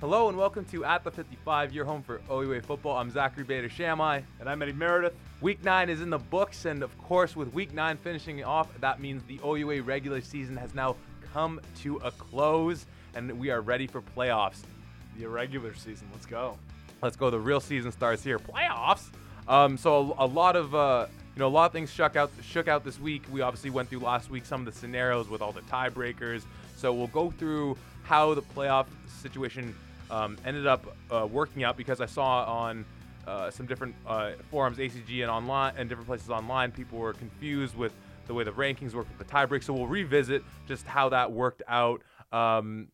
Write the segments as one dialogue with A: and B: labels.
A: Hello and welcome to At the 55, your home for OUA football. I'm Zachary Bader Shamai.
B: And I'm Eddie Meredith.
A: Week 9 is in the books, and of course, with Week 9 finishing off, that means the OUA regular season has now come to a close, and we are ready for playoffs.
B: The irregular season. Let's go.
A: Let's go. The real season starts here. Playoffs. Um, so a, a lot of uh, you know a lot of things shook out shook out this week. We obviously went through last week some of the scenarios with all the tiebreakers. So we'll go through how the playoff situation um, ended up uh, working out because I saw on uh, some different uh, forums, ACG and online, and different places online, people were confused with the way the rankings work with the tiebreak. So we'll revisit just how that worked out. Um,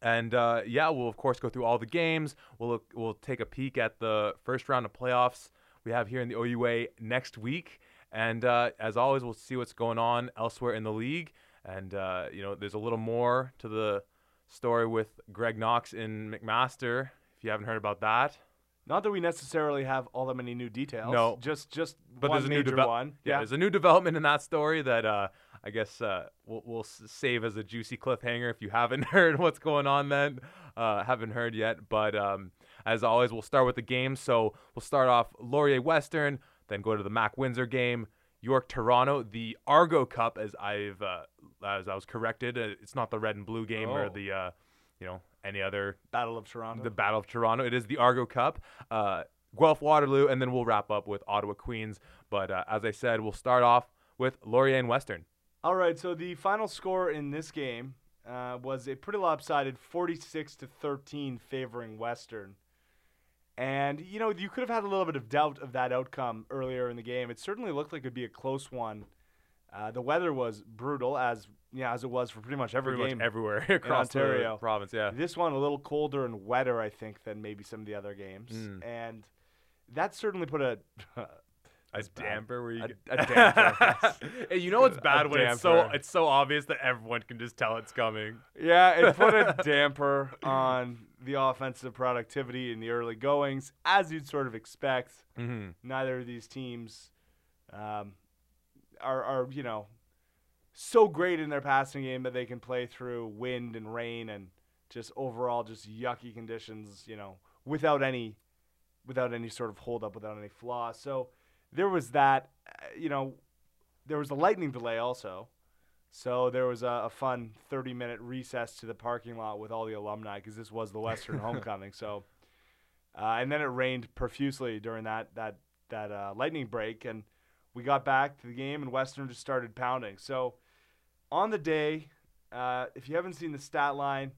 A: and uh, yeah, we'll of course go through all the games. We'll look, we'll take a peek at the first round of playoffs we have here in the OUA next week. And uh, as always, we'll see what's going on elsewhere in the league. And uh, you know, there's a little more to the story with Greg Knox in McMaster. If you haven't heard about that,
B: Not that we necessarily have all that many new details.
A: No.
B: Just just
A: but
B: one
A: there's a new
B: one.
A: Yeah, there's a new development in that story that uh, I guess uh, we'll, we'll save as a juicy cliffhanger if you haven't heard what's going on. Then uh, haven't heard yet, but um, as always, we'll start with the game. So we'll start off Laurier Western, then go to the Mac Windsor game. York Toronto, the Argo Cup, as I've uh, as I was corrected. Uh, it's not the red and blue game or
B: Oh.
A: the uh, you know any other
B: Battle of Toronto.
A: the Battle of Toronto. It is the Argo Cup. Uh, Guelph Waterloo, and then we'll wrap up with Ottawa Queens. But uh, as I said, we'll start off with Laurier and Western.
B: all right. So the final score in this game uh, was a pretty lopsided 46 to 13 favoring Western. And you know you could have had a little bit of doubt of that outcome earlier in the game. It certainly looked like it'd be a close one. Uh, the weather was brutal, as yeah, as it was for pretty much every
A: Pretty
B: game.
A: much everywhere across
B: Ontario.
A: the province. Yeah.
B: This one a little colder and wetter, I think, than maybe some of the other games,
A: Mm.
B: and that certainly put a
A: A damper where you
B: A-
A: get
B: a damper.
A: Hey, you know it's bad
B: A
A: when it's so it's so obvious that everyone can just tell it's coming.
B: yeah, it put a damper on the offensive productivity in the early goings, as you'd sort of expect.
A: Mm-hmm.
B: Neither of these teams um, are are you know so great in their passing game that they can play through wind and rain and just overall just yucky conditions, you know, without any without any sort of hold up, without any flaw. So there was that, uh, you know, there was a lightning delay also. So there was a, a fun 30 minute recess to the parking lot with all the alumni because this was the Western homecoming. So, uh, and then it rained profusely during that that that uh, lightning break, and we got back to the game, and Western just started pounding. So, on the day, uh, if you haven't seen the stat line,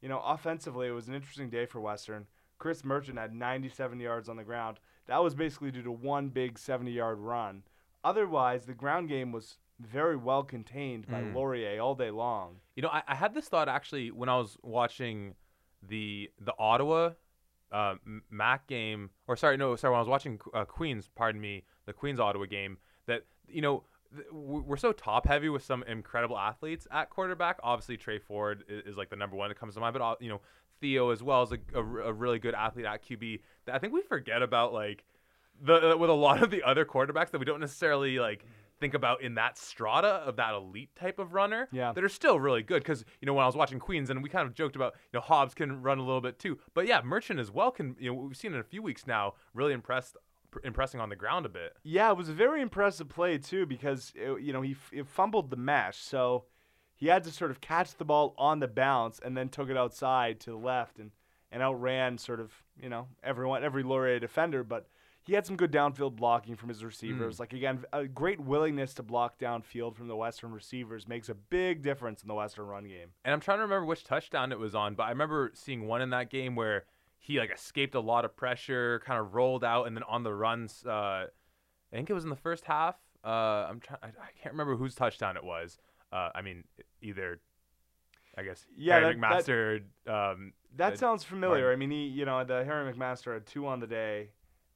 B: you know offensively it was an interesting day for Western. Chris Merchant had 97 yards on the ground. That was basically due to one big 70-yard run. Otherwise, the ground game was very well contained by
A: Mm.
B: Laurier all day long.
A: You know, I, I had this thought actually when I was watching the the Ottawa uh, Mac game, or sorry, no, sorry, when I was watching uh, Queens, pardon me, the Queens Ottawa game. That you know, th- we're so top heavy with some incredible athletes at quarterback. Obviously, Tre Ford is, is like the number one that comes to mind, but uh, you know, Theo as well is a really good athlete at QB. That I think we forget about like the with a lot of the other quarterbacks that we don't necessarily like think about in that strata of that elite type of runner
B: Yeah.
A: that are still really good. Because you know when I was watching Queens and we kind of joked about you know Hobbs can run a little bit too. But yeah Merchant as well can you know we've seen in a few weeks now really impressed pr- impressing on the ground a bit.
B: Yeah, it was a very impressive play too because it, you know he f- fumbled the mesh, so he had to sort of catch the ball on the bounce and then took it outside to the left and and outran sort of you know everyone every Laurier defender, but he had some good downfield blocking from his receivers. Like again, a great willingness to block downfield from the Western receivers makes a big difference in the Western run game.
A: and I'm trying to remember which touchdown it was on but I remember seeing one in that game where he like escaped a lot of pressure kind of rolled out and then on the runs uh, I think it was in the first half uh, I'm trying I, I can't remember whose touchdown it was uh, I mean either I guess
B: Yeah,
A: Harry
B: that- that-
A: McMaster um,
B: That
A: Uh,
B: sounds familiar.
A: Martin.
B: I mean, he, you know, the Harry McMaster had two on the day,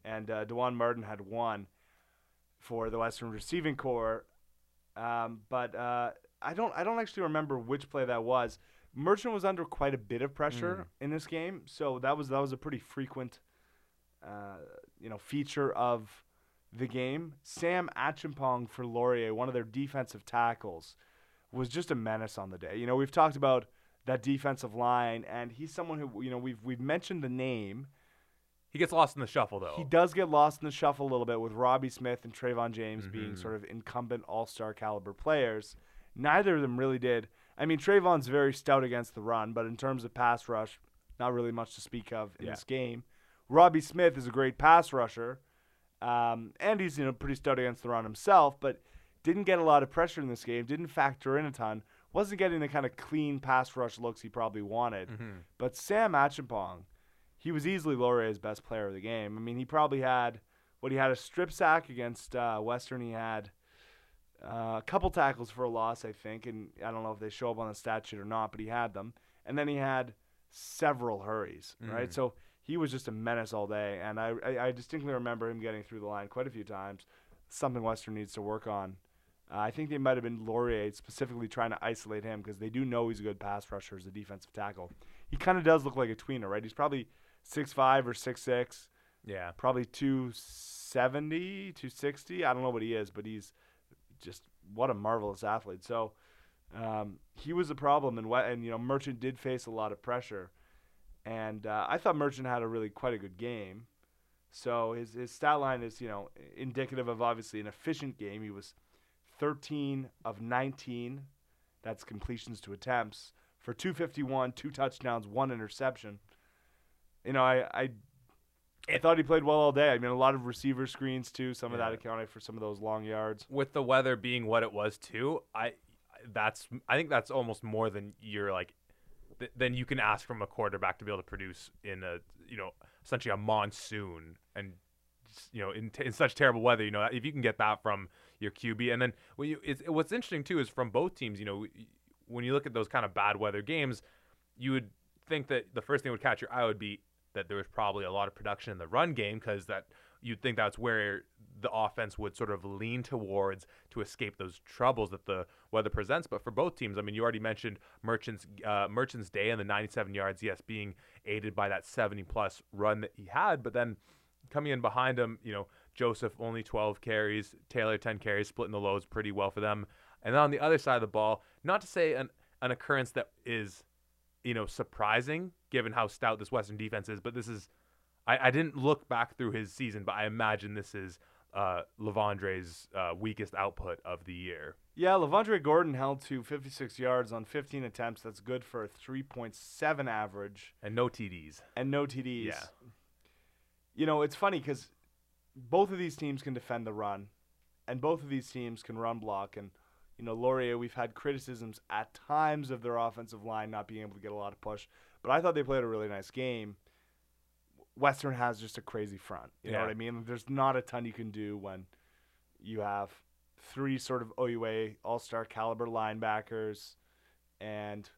B: and uh, Dewan Martin had one for the Western Receiving Corps. Um, but uh, I don't, I don't actually remember which play that was. Merchant was under quite a bit of pressure in this game, so that was that was a pretty frequent, uh, you know, feature of the game. Sam Achimpong for Laurier, one of their defensive tackles, was just a menace on the day. You know, we've talked about that defensive line, and he's someone who you know we've we've mentioned the name.
A: He gets lost in the shuffle though.
B: He does get lost in the shuffle a little bit with Robbie Smith and Trayvon James being
A: Mhm.
B: sort of incumbent All Star caliber players. Neither of them really did. I mean, Trayvon's very stout against the run, but in terms of pass rush, not really much to speak of in
A: Yeah.
B: this game. Robbie Smith is a great pass rusher, um, and he's you know pretty stout against the run himself, but didn't get a lot of pressure in this game. Didn't factor in a ton. Wasn't getting the kind of clean pass rush looks he probably wanted.
A: Mhm.
B: But Sam Achimpong, he was easily Laurier's best player of the game. I mean, he probably had what he had a strip sack against uh, Western. He had uh, a couple tackles for a loss, I think, and I don't know if they show up on the stat sheet or not, but he had them. And then he had several hurries, right?
A: Mm.
B: So he was just a menace all day, and I, I I distinctly remember him getting through the line quite a few times. Something Western needs to work on. Uh, I think they might have been Laurier specifically trying to isolate him because they do know he's a good pass rusher as a defensive tackle. He kind of does look like a tweener, right? He's probably 6'5 or six six.
A: Yeah.
B: probably 270, 260. I don't know what he is, but he's just what a marvelous athlete. So um, he was a problem, and, and you know Merchant did face a lot of pressure, and uh, I thought Merchant had a really quite a good game. So his his stat line is you know indicative of obviously an efficient game. He was 13 of 19. That's completions to attempts for 251, two touchdowns, one interception. You know, I I, I thought he played well all day. I mean, a lot of receiver screens too. Some of that accounted for some of those long yards.
A: With the weather being what it was too, I that's I think that's almost more than you're like th- than you can ask from a quarterback to be able to produce in a you know essentially a monsoon and you know in, t- in such terrible weather you know if you can get that from your QB and then when you it's, what's interesting too is from both teams you know when you look at those kind of bad weather games you would think that the first thing that would catch your eye would be that there was probably a lot of production in the run game because that you'd think that's where the offense would sort of lean towards to escape those troubles that the weather presents. But for both teams, I mean, you already mentioned Merchants uh, Merchants Day and the 97 yards, yes, being aided by that 70 plus run that he had, but then coming in behind him, you know, Joseph only 12 carries, Taylor 10 carries, splitting the loads pretty well for them. And then on the other side of the ball, not to say an, an occurrence that is, you know, surprising given how stout this Western defense is, but this is, I, I didn't look back through his season, but I imagine this is uh, Levondre's uh, weakest output of the year.
B: Yeah, Levandre Gordon held to 56 yards on 15 attempts. That's good for a 3.7 average
A: And no TDs.
B: and no TDs.
A: Yeah.
B: You know, it's funny because both of these teams can defend the run, and both of these teams can run block. And you know, Laurier, we've had criticisms at times of their offensive line not being able to get a lot of push, but I thought they played a really nice game. Western has just a crazy front. You know what I mean? There's not a ton you can do when you have three sort of OUA All Star caliber linebackers and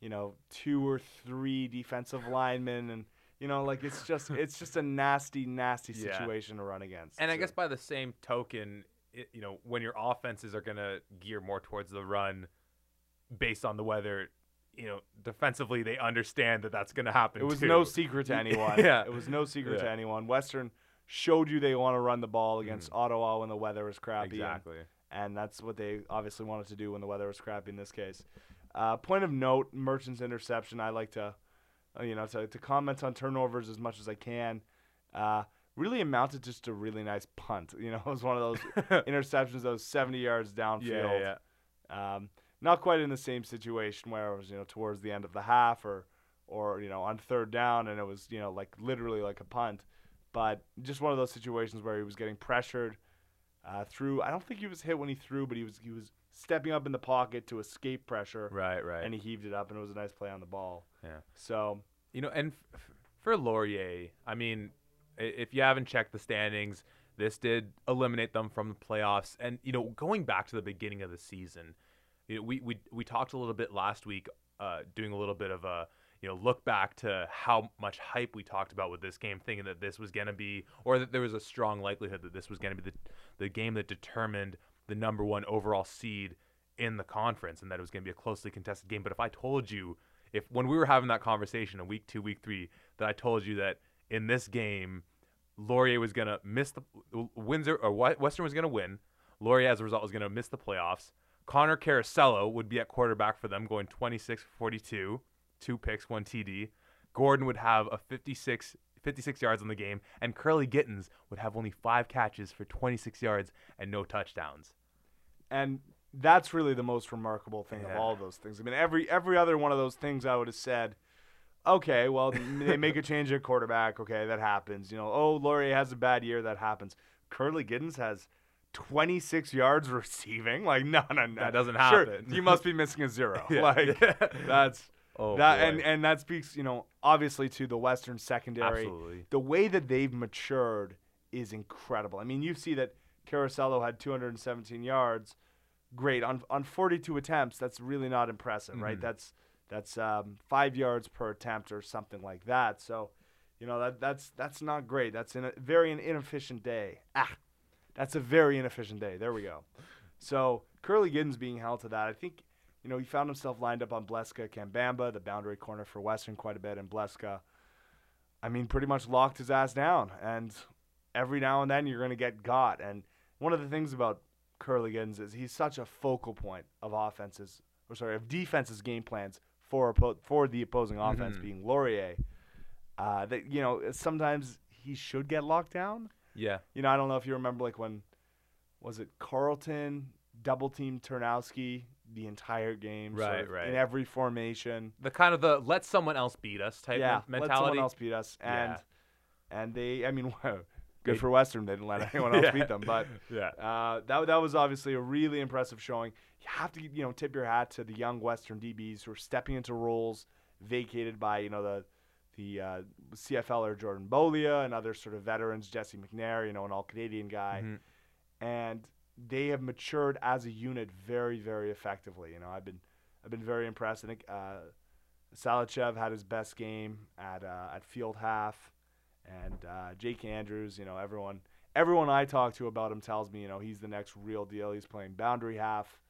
B: you know two or three defensive linemen and you know like it's just it's just a nasty nasty
A: Yeah.
B: situation to run against.
A: And I guess by the same token, it, you know, when your offenses are going to gear more towards the run based on the weather, you know, defensively they understand that that's going to happen.
B: It was
A: too.
B: no secret to anyone.
A: Yeah.
B: It was no secret to anyone. Western showed you they want to run the ball against Ottawa when the weather was crappy. and-
A: Exactly.
B: And that's what they obviously wanted to do when the weather was crappy in this case. Uh, point of note, Merchant's interception. I like to, uh, you know, to, to comment on turnovers as much as I can. Uh, really amounted to just a really nice punt. You know, it was one of those interceptions that was 70 yards downfield.
A: Yeah, yeah.
B: Um, not quite in the same situation where it was, you know, towards the end of the half or, or you know, on third down and it was, you know, like literally like a punt, but just one of those situations where he was getting pressured uh, through. I don't think he was hit when he threw, but he was he was stepping up in the pocket to escape pressure,
A: Right, right.
B: and he heaved it up, and it was a nice play on the ball.
A: Yeah.
B: So
A: You know, and f- for Laurier, I mean, if you haven't checked the standings, this did eliminate them from the playoffs. And you know, going back to the beginning of the season, you know, we we we talked a little bit last week, uh, doing a little bit of a you know look back to how much hype we talked about with this game, thinking that this was going to be, or that there was a strong likelihood that this was going to be the the game that determined the number one overall seed in the conference, and that it was going to be a closely contested game. But if I told you if when we were having that conversation in week two, week three, that I told you that in this game, Laurier was gonna miss the Windsor or Western was gonna win. Laurier, as a result, was gonna miss the playoffs. Connor Carasello would be at quarterback for them, going 26 42. two picks, one TD. Gordon would have a 56, 56 yards on the game, and Kurleigh Gittens would have only five catches for 26 yards and no touchdowns.
B: And that's really the most remarkable thing of all those things. I mean, every every other one of those things I would have said, okay, well, they make a change at quarterback. Okay, that happens. You know, oh, Laurie has a bad year. That happens. Kurleigh Gittens has 26 yards receiving. Like, no, no, no.
A: That doesn't
B: Sure,
A: happen.
B: you must be missing a zero.
A: Yeah.
B: Like, that's
A: Oh,
B: that,
A: boy.
B: and and that speaks, you know, obviously to the Western secondary.
A: Absolutely.
B: The way that they've matured is incredible. I mean, you see that Carosello had 217 yards. Great on on 42 attempts. That's really not impressive, right?
A: Mhm.
B: That's that's um, five yards per attempt or something like that. So, you know that that's that's not great. That's in a very inefficient day. Ah, that's a very inefficient day. There we go. So Kurleigh Gittens being held to that, I think, you know, he found himself lined up on Bleska Kambamba, the boundary corner for Western, quite a bit, and Bleska, I mean, pretty much locked his ass down. And every now and then you're going to get got. And one of the things about Curly Giddens is he's such a focal point of offenses, or sorry, of defenses' game plans for for the opposing offense,
A: Mhm.
B: being Laurier. Uh, that you know sometimes he should get locked down.
A: Yeah.
B: You know, I don't know if you remember like when was it Carleton double team Ternowski the entire game, sort
A: Right,
B: of
A: right.
B: in every formation.
A: The kind of the let someone else beat us type
B: yeah,
A: men-
B: let someone else beat us, and
A: Yeah.
B: and they, I mean, good for Western, they didn't let anyone else
A: Yeah.
B: beat them, but
A: yeah.
B: uh, that that was obviously a really impressive showing. You have to you know tip your hat to the young Western DBs who are stepping into roles vacated by you know the the uh, CFLer Jordan Beaulieu and other sort of veterans, Jesse McNair, you know, an all Canadian guy,
A: Mhm.
B: and they have matured as a unit very very effectively. You know, I've been I've been very impressed. I think uh, Salachev had his best game at uh, at field half, and uh, Jake Andrews. You know, everyone everyone I talk to about him tells me, you know, he's the next real deal. He's playing boundary half.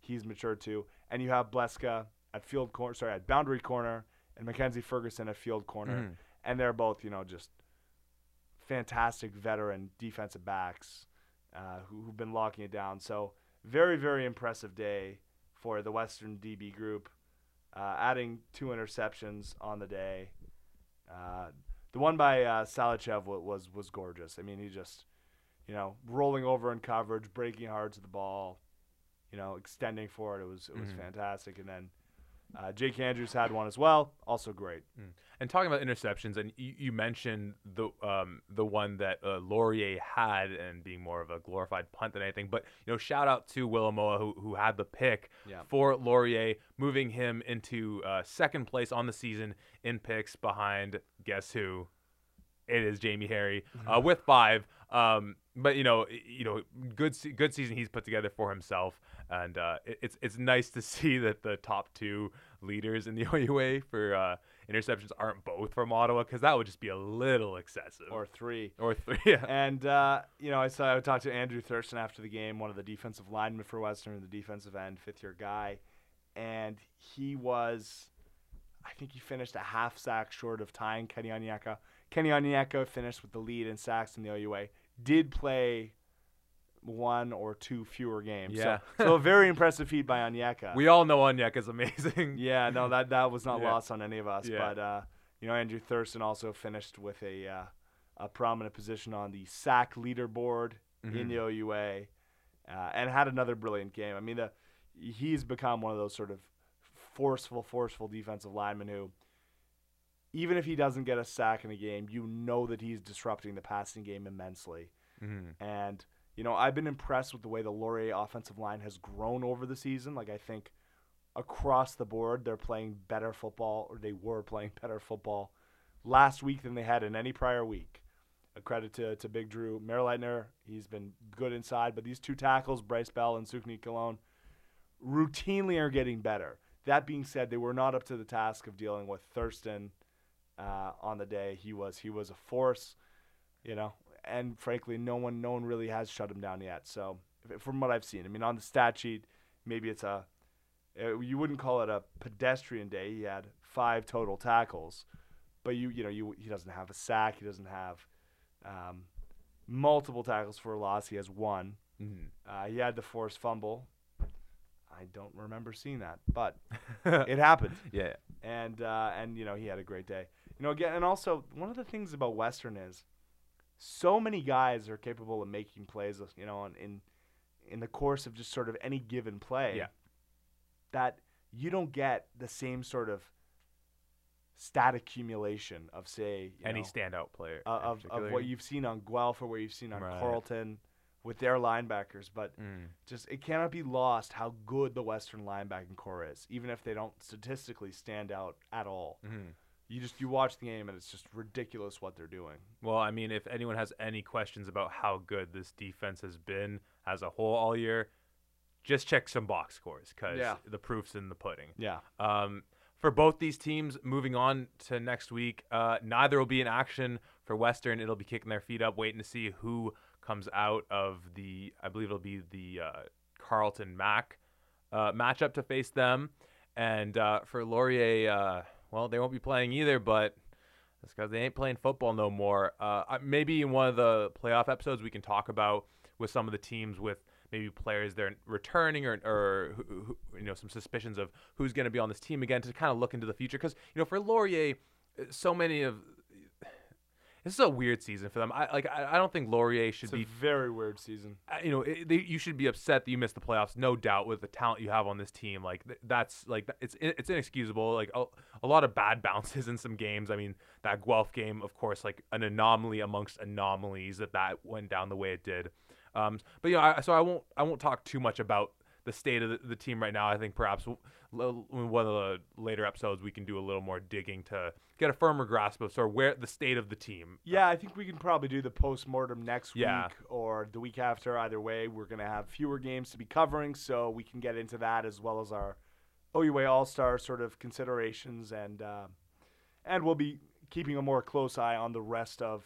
B: He's matured too. And you have Bleska at field corner, sorry, at boundary corner, and Mackenzie Ferguson at field corner,
A: Mhm.
B: and they're both, you know, just fantastic veteran defensive backs uh, who, who've been locking it down. So very, very impressive day for the Western DB group, uh, adding two interceptions on the day. Uh, the one by uh, was was gorgeous. I mean, he just, you know, rolling over in coverage, breaking hard to the ball, you know, extending for it. It was it was
A: Mhm.
B: fantastic. And then uh, Jake Andrews had one as well, also great.
A: And talking about interceptions, and you, you mentioned the um, the one that uh, Laurier had, and being more of a glorified punt than anything. But you know, shout out to Willamoa who who had the pick
B: Yeah.
A: for Laurier, moving him into uh, second place on the season in picks behind guess who? It is Jamie Harry uh, with five. Um, but you know, you know, good good season he's put together for himself, and uh, it, it's it's nice to see that the top two leaders in the OUA for uh, interceptions aren't both from Ottawa because that would just be a little excessive.
B: Or three.
A: or three. Yeah.
B: And uh, you know, I saw I talked to Andrew Thurston after the game, one of the defensive linemen for Western, the defensive end, fifth year guy, and he was, I think he finished a half sack short of tying Kenny Onyeka. Kenny Onyeka finished with the lead in sacks in the OUA. Did play one or two fewer games.
A: Yeah.
B: So, a very impressive feat by Onyeka.
A: We all know Onyek is amazing.
B: Yeah, no, that that was not
A: Yeah.
B: lost on any of us.
A: Yeah.
B: But uh, you know, Andrew Thurston also finished with a uh, a prominent position on the sack leaderboard in
A: Mhm.
B: the OUA, uh, and had another brilliant game. I mean, the he's become one of those sort of forceful, forceful defensive linemen who, even if he doesn't get a sack in a game, you know that he's disrupting the passing game immensely.
A: Mhm.
B: And you know, I've been impressed with the way the Laurier offensive line has grown over the season. Like I think across the board, they're playing better football, or they were playing better football last week than they had in any prior week. A credit to, to Big Drew Merleitner. He's been good inside, but these two tackles, Bryce Bell and Sukni Cologne, routinely are getting better. That being said, they were not up to the task of dealing with Thurston uh, on the day. He was he was a force, you know, and frankly, no one no one really has shut him down yet. So from what I've seen, I mean, on the stat sheet, maybe it's a uh, you wouldn't call it a pedestrian day. He had five total tackles, but you you know you he doesn't have a sack. He doesn't have um, multiple tackles for a loss. He has one.
A: Mhm.
B: Uh, he had the forced fumble. I don't remember seeing that, but it happened.
A: Yeah.
B: and uh, and you know he had a great day. You know again, and also one of the things about Western is so many guys are capable of making plays. You know, in in, in the course of just sort of any given play.
A: Yeah.
B: That you don't get the same sort of stat accumulation of say you
A: Any
B: know,
A: standout player.
B: uh, of of what you've seen on Guelph or what you've seen on
A: Right.
B: Carleton with their linebackers, but
A: Mm.
B: just it cannot be lost how good the Western linebacking corps is, even if they don't statistically stand out at all.
A: Mhm.
B: You just you watch the game and it's just ridiculous what they're doing.
A: Well, I mean, if anyone has any questions about how good this defense has been as a whole all year, just check some box scores because
B: Yeah.
A: the proof's in the pudding.
B: Yeah.
A: Um, for both these teams, moving on to next week, uh, neither will be in action for Western. It'll be kicking their feet up, waiting to see who comes out of the. I believe it'll be the uh, Carleton Mac uh, matchup to face them. And uh, for Laurier, uh, well, they won't be playing either, but that's because they ain't playing football no more. Uh, maybe in one of the playoff episodes, we can talk about with some of the teams with maybe players they're returning or, or you know some suspicions of who's going to be on this team again to kind of look into the future because you know for Laurier, so many of this is a weird season for them. I like I, I don't think Laurier should be.
B: It's a
A: be
B: very weird season.
A: you know, it, they, you should be upset that you missed the playoffs, no doubt, with the talent you have on this team. Like th- that's like it's it's inexcusable. Like a, a lot of bad bounces in some games. I mean, that Guelph game, of course, like an anomaly amongst anomalies that that went down the way it did. Um, but you know, I, so I won't I won't talk too much about the state of the, the team right now. I think perhaps w- l- in one of the later episodes we can do a little more digging to get a firmer grasp of sort of where the state of the team.
B: Yeah, I think we can probably do the post mortem next
A: Yeah.
B: week or the week after. Either way, we're gonna have fewer games to be covering, so we can get into that as well as our OUA All Star sort of considerations, and uh, and we'll be keeping a more close eye on the rest of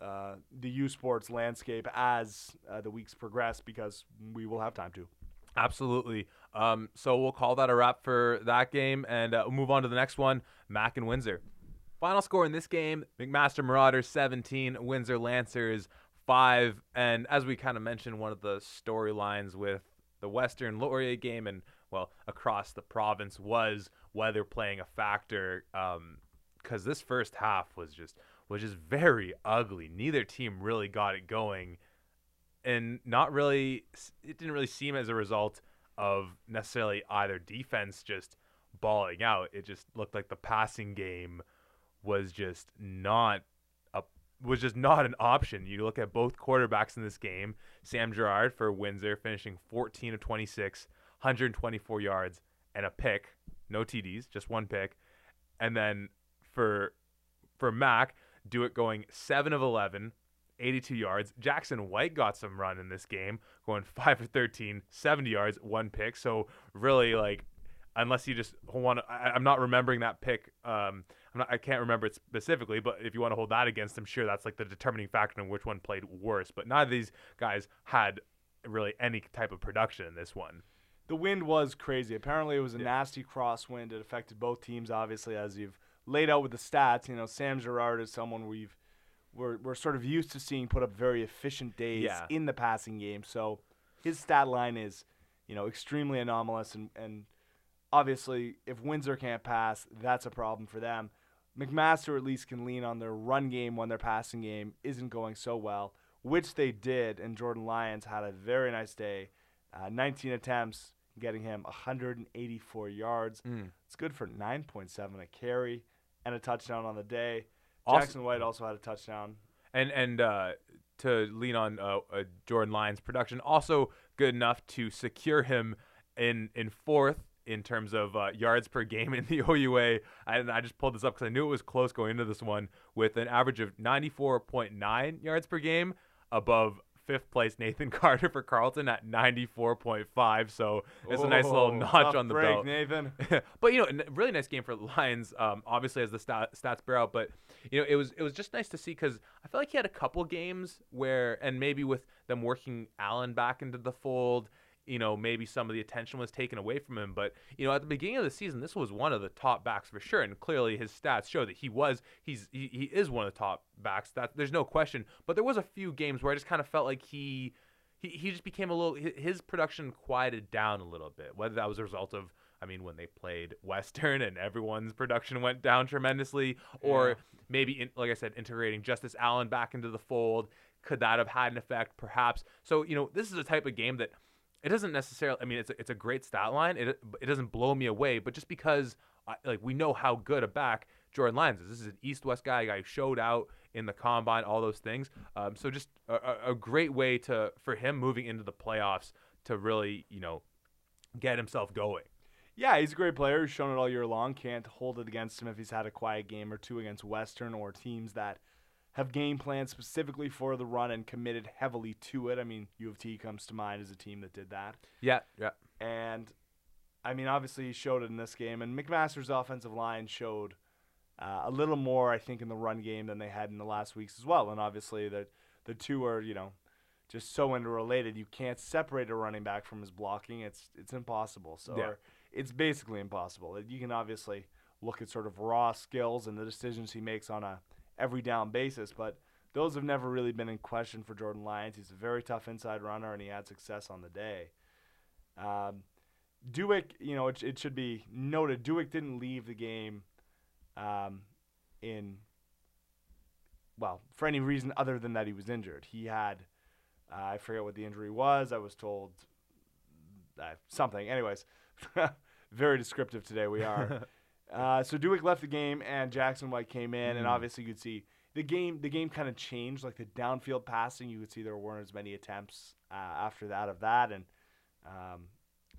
B: uh, the U Sports landscape as uh, the weeks progress because we will have time to.
A: Absolutely. Um, so we'll call that a wrap for that game and uh, we'll move on to the next one Mac and Windsor. Final score in this game McMaster Marauders 17, Windsor Lancers 5. And as we kind of mentioned, one of the storylines with the Western Laurier game and, well, across the province was weather playing a factor. Because this first half was just was just very ugly. Neither team really got it going and not really it didn't really seem as a result of necessarily either defense just balling out. It just looked like the passing game was just not a was just not an option. You look at both quarterbacks in this game sam gerard for windsor finishing 14 of 26 124 yards and a pick no tds just one pick. And then for for mac do it going 7 of 11 82 yards. Jackson White got some run in this game, going 5 for 13, 70 yards, one pick. So really, like, unless you just want to, I'm not remembering that pick. Um, I'm not, I can't remember it specifically, but if you want to hold that against him, sure, that's like the determining factor in which one played worse. But none of these guys had really any type of production in this one.
B: The wind was crazy. Apparently, it was a
A: Yeah.
B: nasty crosswind. It affected both teams, obviously, as you've laid out with the stats. You know, Sam Gerard is someone we've we're, we're sort of used to seeing put up very efficient days
A: Yeah.
B: in the passing game. So his stat line is, you know, extremely anomalous. And, and obviously, if Windsor can't pass, that's a problem for them. McMaster at least can lean on their run game when their passing game isn't going so well, which they did. And Jordan Lyons had a very nice day. Uh, 19 attempts, getting him 184 yards. It's good for 9.7 a carry and a touchdown on the day. Jackson White also had a touchdown.
A: and and uh, to lean on uh, uh, Jordan Lyons' production, also good enough to secure him in in fourth in terms of uh, yards per game in the OUA. And I just pulled this up because I knew it was close going into this one with an average of 94.9 yards per game above fifth place Nathan Carter for Carleton at 94.5. So it's a nice little
B: Oh,
A: notch on the
B: break,
A: belt.
B: Nathan.
A: but you know, really nice game for the Lions. Um, obviously as the stat, stats bear out, but you know, it was it was just nice to see because I felt like he had a couple games where, and maybe with them working Allen back into the fold, you know, maybe some of the attention was taken away from him. But you know, at the beginning of the season, this was one of the top backs for sure, and clearly his stats show that he was he's he, he is one of the top backs. That there's no question. But there was a few games where I just kind of felt like he he, he just became a little his production quieted down a little bit. Whether that was a result of I mean when they played Western and everyone's production went down tremendously, or
B: Yeah.
A: maybe in, like I said, integrating Justice Allen back into the fold. Could that have had an effect? Perhaps. So you know, this is a type of game that it doesn't necessarily. I mean, it's a, it's a great stat line. It it doesn't blow me away, but just because I, like we know how good a back Jordan Lyons is. This is an East West guy. Guy showed out in the combine, all those things. Um, so just a, a- a great way to for him moving into the playoffs to really you know get himself going.
B: Yeah, he's a great player. He's shown it all year long. Can't hold it against him if he's had a quiet game or two against Western or teams that have game plans specifically for the run and committed heavily to it. I mean, U of T comes to mind as a team that did that.
A: Yeah, yeah.
B: And I mean, obviously, he showed it in this game. And McMaster's offensive line showed uh, a little more, I think, in the run game than they had in the last weeks as well. And obviously, the the two are, you know, just so interrelated. You can't separate a running back from his blocking. It's it's impossible. So
A: Yeah.
B: it's basically impossible. You can obviously look at sort of raw skills and the decisions he makes on a every down basis, but those have never really been in question for Jordan Lyons. He's a very tough inside runner, and he had success on the day. Um, Dewick, you know, it, it should be noted, Dewick didn't leave the game um, in, well, for any reason other than that he was injured. He had, uh, I forget what the injury was. I was told uh, something. Anyways, very descriptive today we are. uh, so Dewick left the game, and Jackson White came in, and
A: Mm.
B: obviously you could see the game. The game kind of changed, like the downfield passing. You could see there weren't as many attempts uh, after that of that, and um,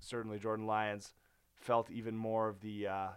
B: certainly Jordan Lyons felt even more of the uh,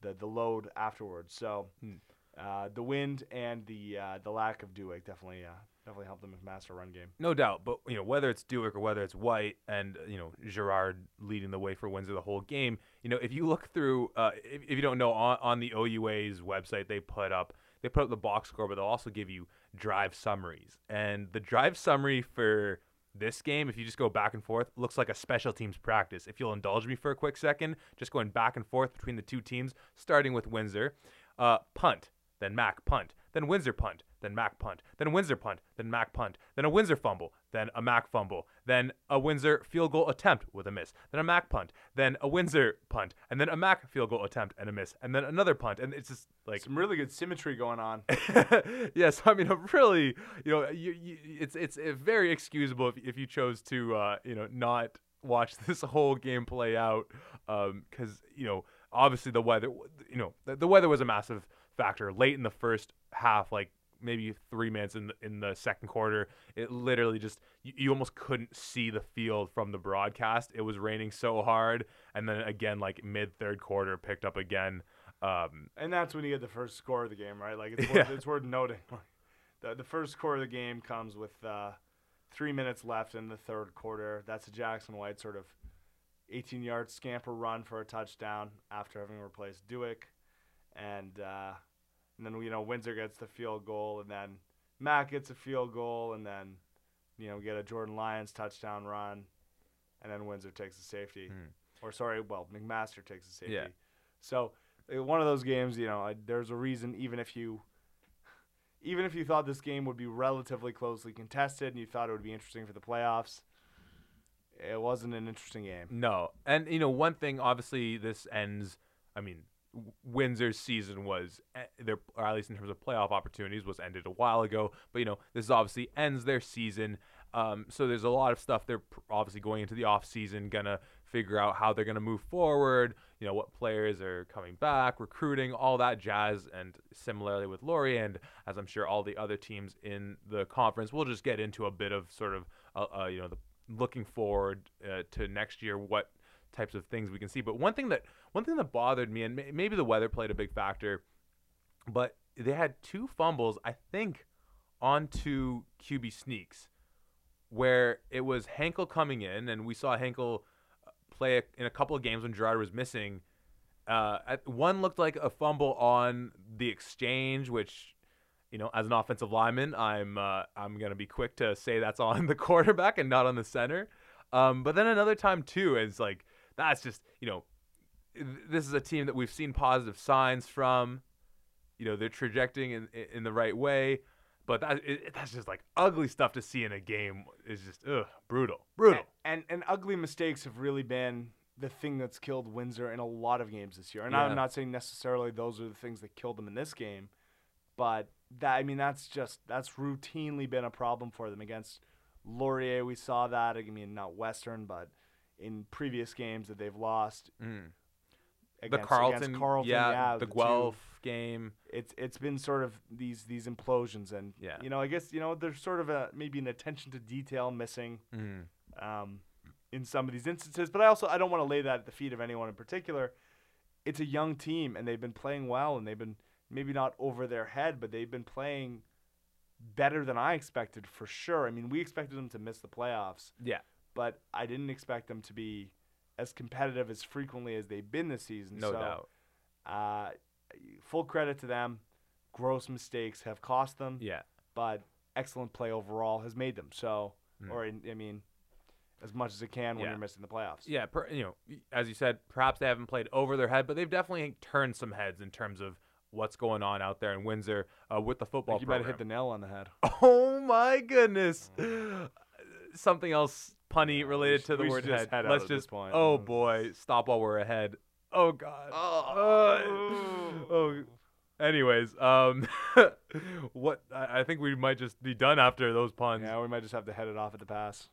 B: the the load afterwards. So
A: Hmm.
B: uh, the wind and the uh, the lack of Dewick definitely uh, definitely helped the master run game.
A: No doubt, but you know whether it's Dewick or whether it's White, and you know Gerard leading the way for Windsor the whole game. You know if you look through, uh, if, if you don't know, on, on the OUA's website they put up they put up the box score, but they'll also give you drive summaries. And the drive summary for this game, if you just go back and forth, looks like a special teams practice. If you'll indulge me for a quick second, just going back and forth between the two teams, starting with Windsor, uh, punt, then Mac punt, then Windsor punt, then Mac punt, then Windsor punt, then Mac punt, then a Windsor fumble, then a Mac fumble, then a Windsor field goal attempt with a miss, then a Mac punt, then a Windsor punt, and then a Mac field goal attempt and a miss, and then another punt, and it's just like
B: Some really good symmetry going on.
A: yes, I mean, a really, you know, you, you, it's it's uh, very excusable if, if you chose to, uh, you know, not watch this whole game play out, because you know, obviously the weather, you know, the, the weather was a massive factor late in the first half, like maybe three minutes in the, in the second quarter. It literally just you, you almost couldn't see the field from the broadcast. It was raining so hard, and then again, like mid third quarter, picked up again. Um,
B: And that's when you get the first score of the game, right? Like it's worth,
A: Yeah.
B: it's worth noting. the the first score of the game comes with uh, three minutes left in the third quarter. That's a Jackson White sort of 18 yard scamper run for a touchdown after having replaced Dewick, and uh, and then you know Windsor gets the field goal, and then Matt gets a field goal, and then you know we get a Jordan Lyons touchdown run, and then Windsor takes a safety,
A: Hmm.
B: or sorry, well McMaster takes a safety.
A: Yeah.
B: So one of those games, you know, I, there's a reason even if you even if you thought this game would be relatively closely contested and you thought it would be interesting for the playoffs, it wasn't an interesting game.
A: No, and you know one thing. Obviously, this ends. I mean, Windsor's season was their, or at least in terms of playoff opportunities, was ended a while ago. But you know, this obviously ends their season. Um, so there's a lot of stuff they're obviously going into the off season, gonna figure out how they're gonna move forward. You know, what players are coming back, recruiting, all that jazz. And similarly with Laurie, and as I'm sure all the other teams in the conference, we'll just get into a bit of sort of, uh, uh, you know, the looking forward uh, to next year, what types of things we can see. But one thing that one thing that bothered me, and may- maybe the weather played a big factor, but they had two fumbles, I think, onto QB sneaks, where it was Henkel coming in, and we saw Henkel uh, play a- in a couple of games when Gerard was missing. Uh, at- one looked like a fumble on the exchange, which you know, as an offensive lineman, I'm uh, I'm gonna be quick to say that's on the quarterback and not on the center. Um, but then another time too, it's like that's just you know, this is a team that we've seen positive signs from. You know, they're trajecting in in the right way. But that it, that's just like ugly stuff to see in a game. Is just ugh, brutal, brutal.
B: And, and and ugly mistakes have really been the thing that's killed Windsor in a lot of games this year. And
A: Yeah.
B: I'm not saying necessarily those are the things that killed them in this game, but that I mean that's just that's routinely been a problem for them against Laurier. We saw that. I mean, not Western, but in previous games that they've lost.
A: Mm.
B: Against,
A: the
B: Carleton, Carleton,
A: yeah,
B: yeah,
A: the
B: two-
A: Guelph game.
B: it's it's been sort of these these implosions and
A: Yeah.
B: you know I guess you know there's sort of a maybe an attention to detail missing
A: Mm.
B: um, in some of these instances. But I also I don't want to lay that at the feet of anyone in particular. It's a young team and they've been playing well and they've been maybe not over their head, but they've been playing better than I expected for sure. I mean, we expected them to miss the playoffs,
A: Yeah,
B: but I didn't expect them to be as competitive as frequently as they've been this season.
A: no
B: so,
A: doubt.
B: Uh, full credit to them. Gross mistakes have cost them,
A: Yeah,
B: but excellent play overall has made them. So,
A: Mm.
B: or in, I mean, as much as it can when
A: Yeah.
B: you're missing the playoffs.
A: yeah. Per, you know, as you said, perhaps they haven't played over their head, but they've definitely turned some heads in terms of what's going on out there in Windsor uh, with the football.
B: you might have hit the nail on the head.
A: Oh my goodness. Something else punny
B: Yeah,
A: related
B: sh-
A: to the
B: we
A: word
B: should just
A: head.
B: head
A: Let's just
B: point.
A: Oh
B: Mm.
A: boy, stop while we're ahead. Oh god.
B: Oh.
A: oh. Anyways, um what I, I think we might just be done after those puns.
B: Yeah, we might just have to head it off at the pass.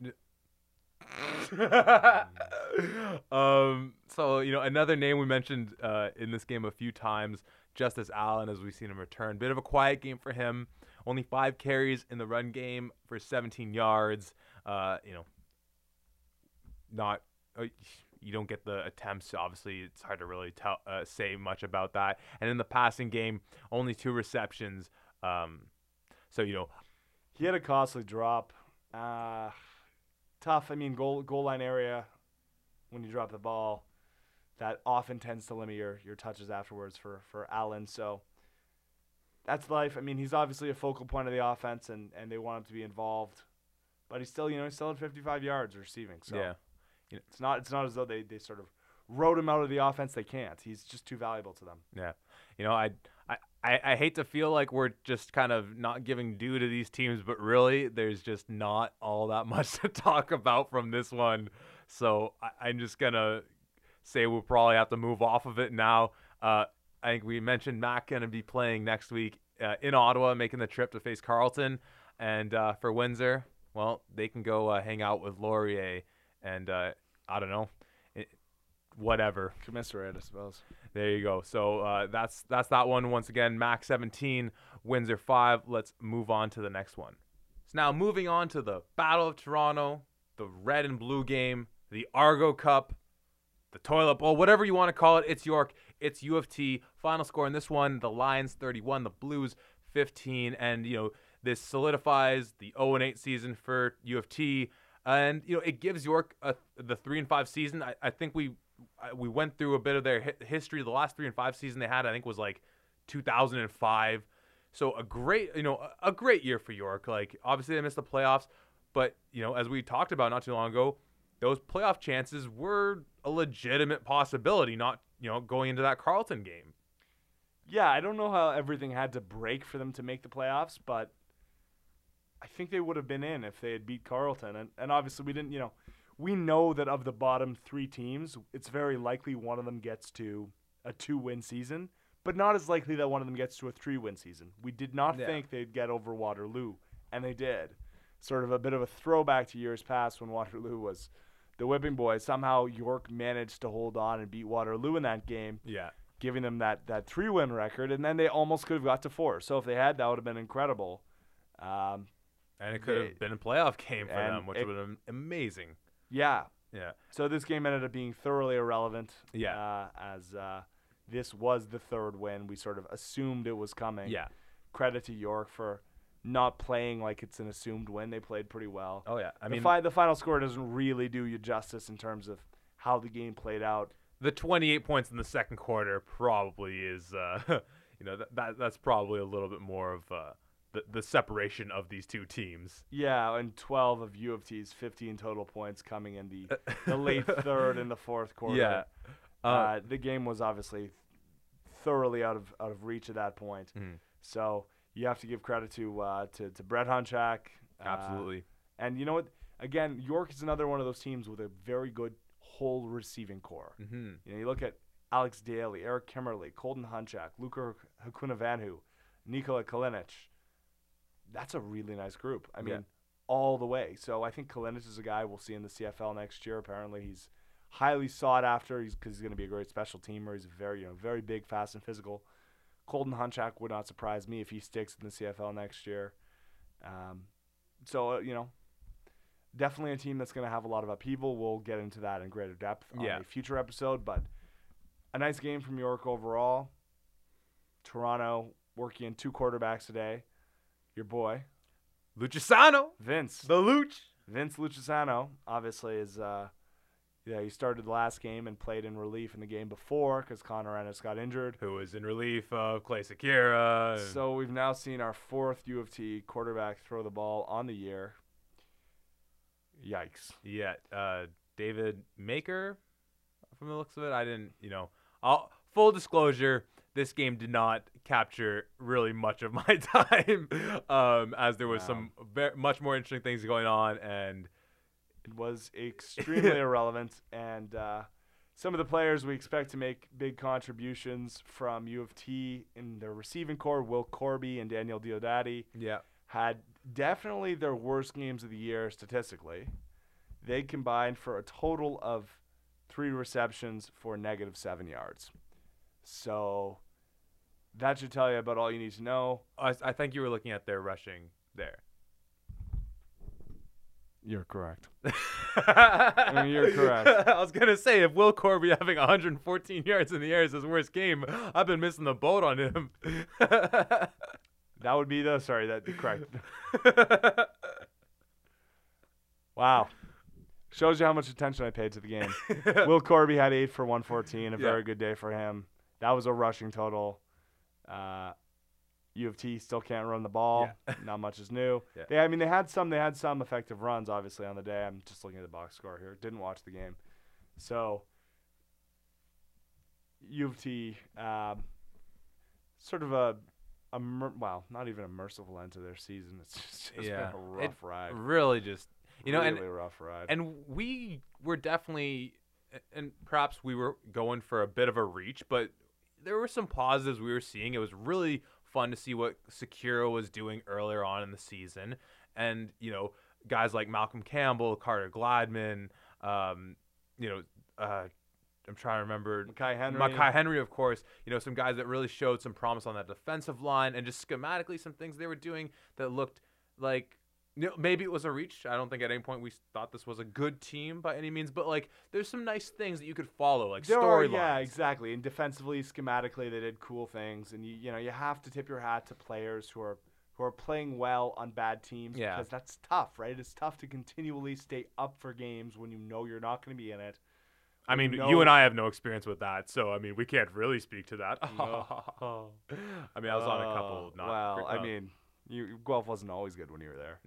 A: um, so you know another name we mentioned uh, in this game a few times, Justice Allen, as we've seen him return. Bit of a quiet game for him. Only five carries in the run game for 17 yards. Uh, you know, not uh, you don't get the attempts. Obviously, it's hard to really tell uh, say much about that. And in the passing game, only two receptions. Um, so you know,
B: He had a costly drop. Uh, tough. I mean, goal goal line area when you drop the ball, that often tends to limit your, your touches afterwards for for Allen. So that's life. I mean, he's obviously a focal point of the offense, and, and they want him to be involved. But he's still, you know, he's still at 55 yards receiving. So
A: yeah.
B: it's not it's not as though they, they sort of wrote him out of the offense. They can't. He's just too valuable to them.
A: Yeah, you know, I, I, I, I hate to feel like we're just kind of not giving due to these teams, but really, there's just not all that much to talk about from this one. So I, I'm just gonna say we'll probably have to move off of it now. Uh, I think we mentioned Mac gonna be playing next week uh, in Ottawa, making the trip to face Carleton, and uh, for Windsor, well, they can go uh, hang out with Laurier, and uh, I don't know, it, whatever.
B: Commiserate, I suppose.
A: There you go. So uh, that's that's that one. Once again, Mac 17, Windsor 5. Let's move on to the next one. So now moving on to the Battle of Toronto, the red and blue game, the Argo Cup, the Toilet Bowl, whatever you want to call it. It's York. It's U of T. Final score in this one: the Lions 31, the Blues 15, and you know this solidifies the 0 and 8 season for U of T, and you know it gives York a, the three and five season. I, I think we we went through a bit of their hi- history. The last three and five season they had, I think, was like 2005. So a great, you know, a a great year for York. Like obviously they missed the playoffs, but you know, as we talked about not too long ago, those playoff chances were a legitimate possibility. Not you know going into that Carleton game.
B: Yeah, I don't know how everything had to break for them to make the playoffs, but I think they would have been in if they had beat Carleton. And, and obviously, we didn't, you know, we know that of the bottom three teams, it's very likely one of them gets to a two win season, but not as likely that one of them gets to a three win season. We did not
A: Yeah.
B: think they'd get over Waterloo, and they did. Sort of a bit of a throwback to years past when Waterloo was the whipping boy. Somehow York managed to hold on and beat Waterloo in that game
A: Yeah.
B: giving them that that three win record, and then they almost could have got to four. So if they had, that would have been incredible. Um,
A: And it could
B: They-
A: have been a playoff game for them, which
B: it-
A: would have been amazing.
B: yeah.
A: Yeah.
B: So this game ended up being thoroughly irrelevant.
A: Yeah.
B: Uh, as uh, this was the third win, we sort of assumed it was coming.
A: Yeah.
B: Credit to York for not playing like it's an assumed win. They played pretty well.
A: Oh yeah. I
B: the,
A: mean,
B: fi- the final score doesn't really do you justice in terms of how the game played out.
A: the 28 points in the second quarter probably is, uh, you know, that, that that's probably a little bit more of uh, the the separation of these two teams.
B: Yeah, and 12 of U of T's 15 total points coming in the, the late third and the fourth quarter.
A: Yeah.
B: Uh,
A: Uh,
B: the game was obviously thoroughly out of out of reach at that point.
A: Mhm.
B: So you have to give credit to uh, to to Brett Hunchak. uh,
A: Absolutely.
B: and you know what? Again, York is another one of those teams with a very good whole receiving corps.
A: mm-hmm.
B: You know, you look at Alex Daly, Eric Kimmerly, Colton Hunchak, Luka Hakunavanhu, Nikola Kalinic. That's a really nice group. I mean,
A: Yeah.
B: all the way. So I think Kalinic is a guy we'll see in the CFL next year. Apparently, he's highly sought after. He's because he's going to be a great special teamer. He's very, you know, very big, fast, and physical. Colton Hunchak would not surprise me if he sticks in the CFL next year. Um, so uh, you know, definitely a team that's going to have a lot of upheaval. We'll get into that in greater depth on
A: Yeah.
B: a future episode. But a nice game from York overall. Toronto working in two quarterbacks today. Your boy
A: Lucisano,
B: Vince.
A: the Luch.
B: Vince Lucisano obviously is. Uh, yeah, he started the last game and played in relief in the game before because Connor Ennis got injured.
A: who was in relief of Clay Sakira.
B: So we've now seen our fourth U of T quarterback throw the ball on the year. Yikes.
A: yeah, uh, David Maker, from the looks of it, I didn't, you know, I'll, full disclosure, this game did not capture really much of my time, um, as there was
B: Wow.
A: some very, much more interesting things going on, and
B: It was extremely irrelevant, and uh, some of the players we expect to make big contributions from U of T in their receiving corps, Will Corby and Daniel Diodati,
A: yeah,
B: had definitely their worst games of the year statistically. They combined for a total of three receptions for negative seven yards. So that should tell you about all you need to know.
A: I, I think you were looking at their rushing there.
B: You're correct.
A: I
B: mean, you're correct.
A: I was gonna say if Will Corby having 114 yards in the air is his worst game, I've been missing the boat on him.
B: That would be the sorry that correct. Wow. Shows you how much attention I paid to the game. Will Corby had eight for 114, a
A: Yeah.
B: very good day for him. That was a rushing total. Uh, U of T still can't run the ball.
A: Yeah.
B: Not much is new.
A: Yeah.
B: They, I mean, they had some. They had some effective runs, obviously, on the day. I'm just looking at the box score here. Didn't watch the game, so U of T, um, sort of a, a mer- well, not even a merciful end to their season. It's just, just
A: Yeah.
B: been a rough
A: It
B: ride.
A: really just you know,
B: really
A: and
B: rough ride.
A: and we were definitely and perhaps we were going for a bit of a reach but there were some positives we were seeing. It was really fun to see what Sakura was doing earlier on in the season. And you know guys like Malcolm Campbell Carter Gladman um, you know uh, I'm trying to remember.
B: Makai Henry.
A: Makai Henry, of course, you know, some guys that really showed some promise on that defensive line and just schematically some things they were doing that looked like maybe it was a reach. I don't think at any point we thought this was a good team by any means, but like there's some nice things that you could follow, like storylines.
B: yeah, exactly. And defensively, schematically, they did cool things. And you, you know, you have to tip your hat to players who are who are playing well on bad teams
A: Yeah.
B: because that's tough, right? It's tough to continually stay up for games when you know you're not going to be in it.
A: I mean,
B: you
A: you and I have no experience with that, so I mean, we can't really speak to that.
B: No.
A: I mean, I was on a
B: Uh,
A: couple. Not
B: well, I
A: uh,
B: mean, you Guelph wasn't always good when you were there.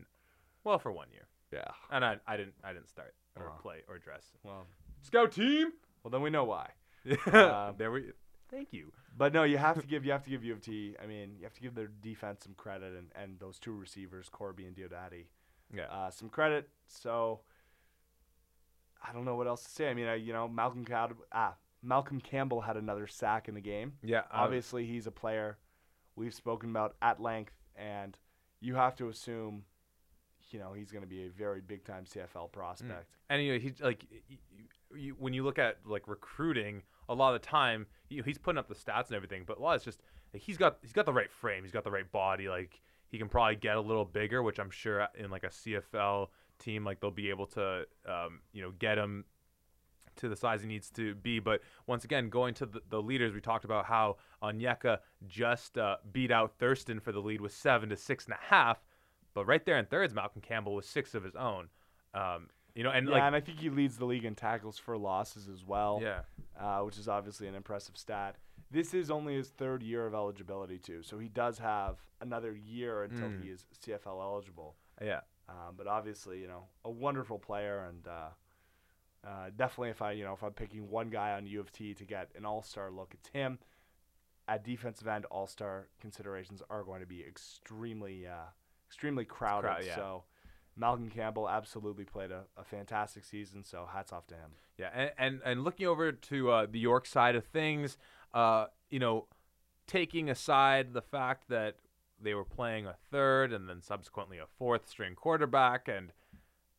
A: Well, for one year,
B: Yeah.
A: and I, I didn't, I didn't start or
B: Uh-huh.
A: play or dress.
B: Well,
A: Scout team.
B: well, then we know why.
A: Um, there we. Thank you.
B: But no, you have to give you have to give U of T. I mean, you have to give their defense some credit and, and those two receivers, Corby and Diodati.
A: Yeah.
B: uh, some credit. So I don't know what else to say. I mean, I, you know, Malcolm ah, Malcolm Campbell had another sack in the game.
A: yeah.
B: Obviously, he's a player we've spoken about at length, and you have to assume, you know, he's going to be a very big time CFL prospect.
A: And you know, he's like, you, when you look at like recruiting, a lot of the time you he's putting up the stats and everything, but a lot it's just like, he's got he's got the right frame, he's got the right body. Like he can probably get a little bigger, which I'm sure in like a CFL team, like they'll be able to, um, you know, get him to the size he needs to be. But once again, going to the, the leaders, we talked about how Onyeka just uh, beat out Thurston for the lead with seven to six and a half. But right there in thirds, Malcolm Campbell was six of his own. Um, you know, and
B: yeah,
A: like
B: and I think he leads the league in tackles for losses as well.
A: yeah.
B: uh, which is obviously an impressive stat. This is only his third year of eligibility too, so he does have another year until
A: Mm.
B: he is CFL eligible.
A: Yeah.
B: Um, but obviously, you know, a wonderful player, and uh, uh, definitely, if I, you know, if I'm picking one guy on U of T to get an All Star look, it's him. at defensive end, All Star considerations are going to be extremely, uh, extremely crowded.
A: crowd- yeah.
B: So Malcolm Campbell absolutely played a, a fantastic season. So hats off to him.
A: Yeah, and and, and looking over to uh, the York side of things, uh, you know, taking aside the fact that they were playing a third and then subsequently a fourth string quarterback, and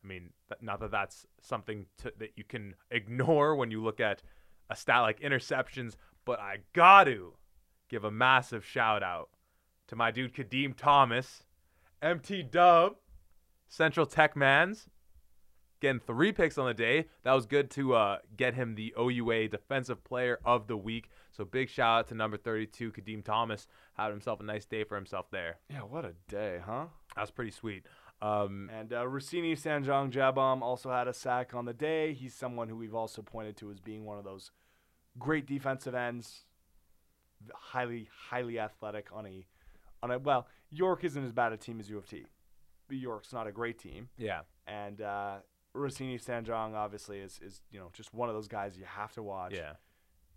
A: I mean, not that that's something to, that you can ignore when you look at a stat like interceptions, but I got to give a massive shout out to my dude Kadeem Thomas, MT Dub, Central Tech Mans getting three picks on the day. That was good to uh, get him the OUA Defensive Player of the Week. So big shout out to number 32, Kadeem Thomas. Had himself a nice day for himself there.
B: Yeah, what a day, huh?
A: That was pretty sweet. Um,
B: And uh, Rossini Sanjong Jabom also had a sack on the day. He's someone who we've also pointed to as being one of those great defensive ends, highly, highly athletic on a, on a well. York isn't as bad a team as U of T. York's not a great team,
A: yeah,
B: and uh, Rossini Sanjong obviously is is you know just one of those guys you have to watch.
A: yeah,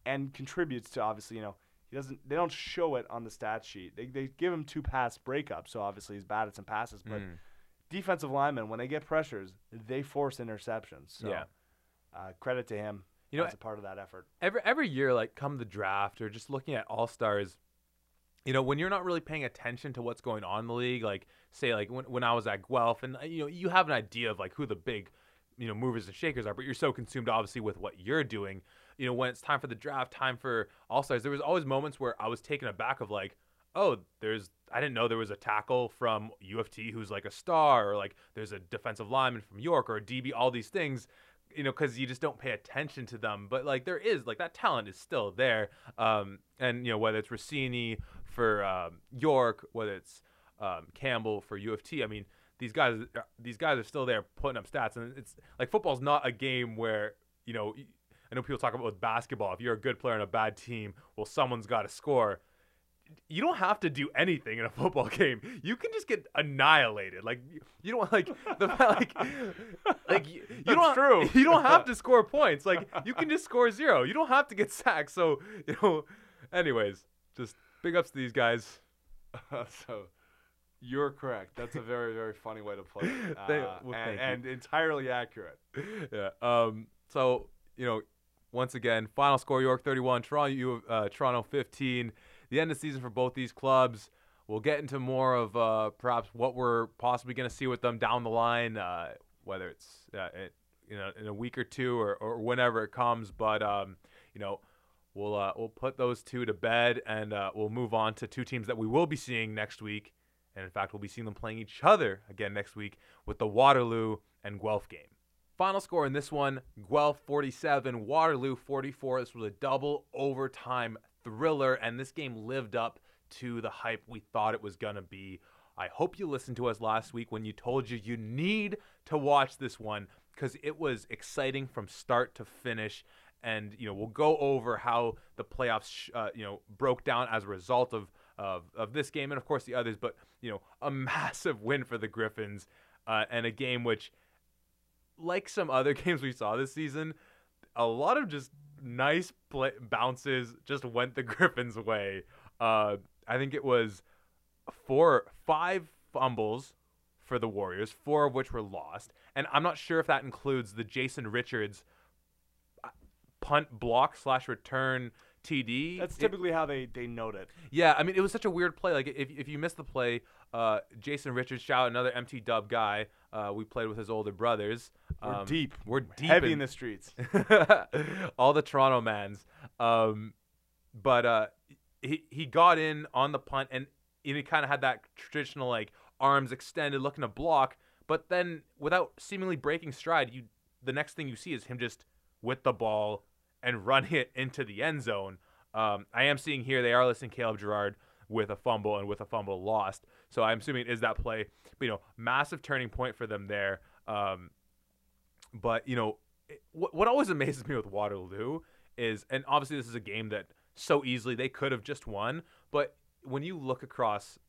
B: and contributes to obviously you know he doesn't they don't show it on the stat sheet. They they give him two pass breakups, so obviously he's bad at some passes, but
A: Mm.
B: defensive linemen when they get pressures, they force interceptions. So
A: Yeah.
B: uh, credit to him
A: You know,
B: as a part of that effort.
A: every every year, like come the draft or just looking at all stars, you know, when you're not really paying attention to what's going on in the league, like say like when when I was at Guelph, and uh, you know, you have an idea of like who the big you know movers and shakers are, but you're so consumed obviously with what you're doing. You know, when it's time for the draft, time for all stars, there was always moments where I was taken aback of like. Oh, there's I didn't know there was a tackle from U of T who's like a star, or like there's a defensive lineman from York or a DB. All these things, you know, because you just don't pay attention to them. But like there is like that talent is still there. Um, and you know whether it's Rossini for um, York, whether it's um, Campbell for U of T. I mean these guys these guys are still there putting up stats, and it's like football's not a game where you know. I know people talk about with basketball. If you're a good player on a bad team, well, someone's got to score you don't have to do anything in a football game. You can just get annihilated. Like you- don't like the like like you, don't
B: true.
A: you don't have to score points. Like you can just score zero. You don't have to get sacked. So you know. Anyways, just big ups to these guys.
B: so you're correct. That's a very very funny way to put it, uh,
A: They- well,
B: and, and entirely accurate.
A: yeah. Um. So you know, once again, final score: York 31, Toronto uh, Toronto 15. The end of the season for both these clubs. We'll get into more of uh, perhaps what we're possibly going to see with them down the line, uh, whether it's uh, it, you know in a week or two or, or whenever it comes. But um, you know, we'll uh, we'll put those two to bed and uh, we'll move on to two teams that we will be seeing next week. And in fact, we'll be seeing them playing each other again next week with the Waterloo and Guelph game. Final score in this one Guelph 47, Waterloo 44. This was a double overtime thriller, and this game lived up to the hype we thought it was going to be. I hope you listened to us last week when you told you you need to watch this one because it was exciting from start to finish. And you know we'll go over how the playoffs uh, you know broke down as a result of, of of this game and of course the others. But you know a massive win for the Griffins uh, and a game which like some other games we saw this season, a lot of just nice play- bounces just went the Griffins' way. Uh, I think it was four, five fumbles for the Warriors, four of which were lost, and I'm not sure if that includes the Jason Richards punt block slash return TD.
B: That's
A: It-
B: typically how they they note it.
A: yeah, I mean, it was such a weird play. Like, if, if you miss the play, uh, Jason Richards, shout another MT Dub guy. Uh, we played with his older brothers.
B: We're
A: Um,
B: deep.
A: We're deep
B: heavy
A: in,
B: in the streets.
A: all the Toronto mans. Um, but uh, he he got in on the punt and he kind of had that traditional like arms extended, looking to block. But then, without seemingly breaking stride, you the next thing you see is him just with the ball and run it into the end zone. Um, I am seeing here they are listing Caleb Gerard with a fumble and with a fumble lost. So I'm assuming it is that play. But, you know, massive turning point for them there. Um, but you know, it, what what always amazes me with Waterloo is, and obviously this is a game that so easily they could have just won, but when you look across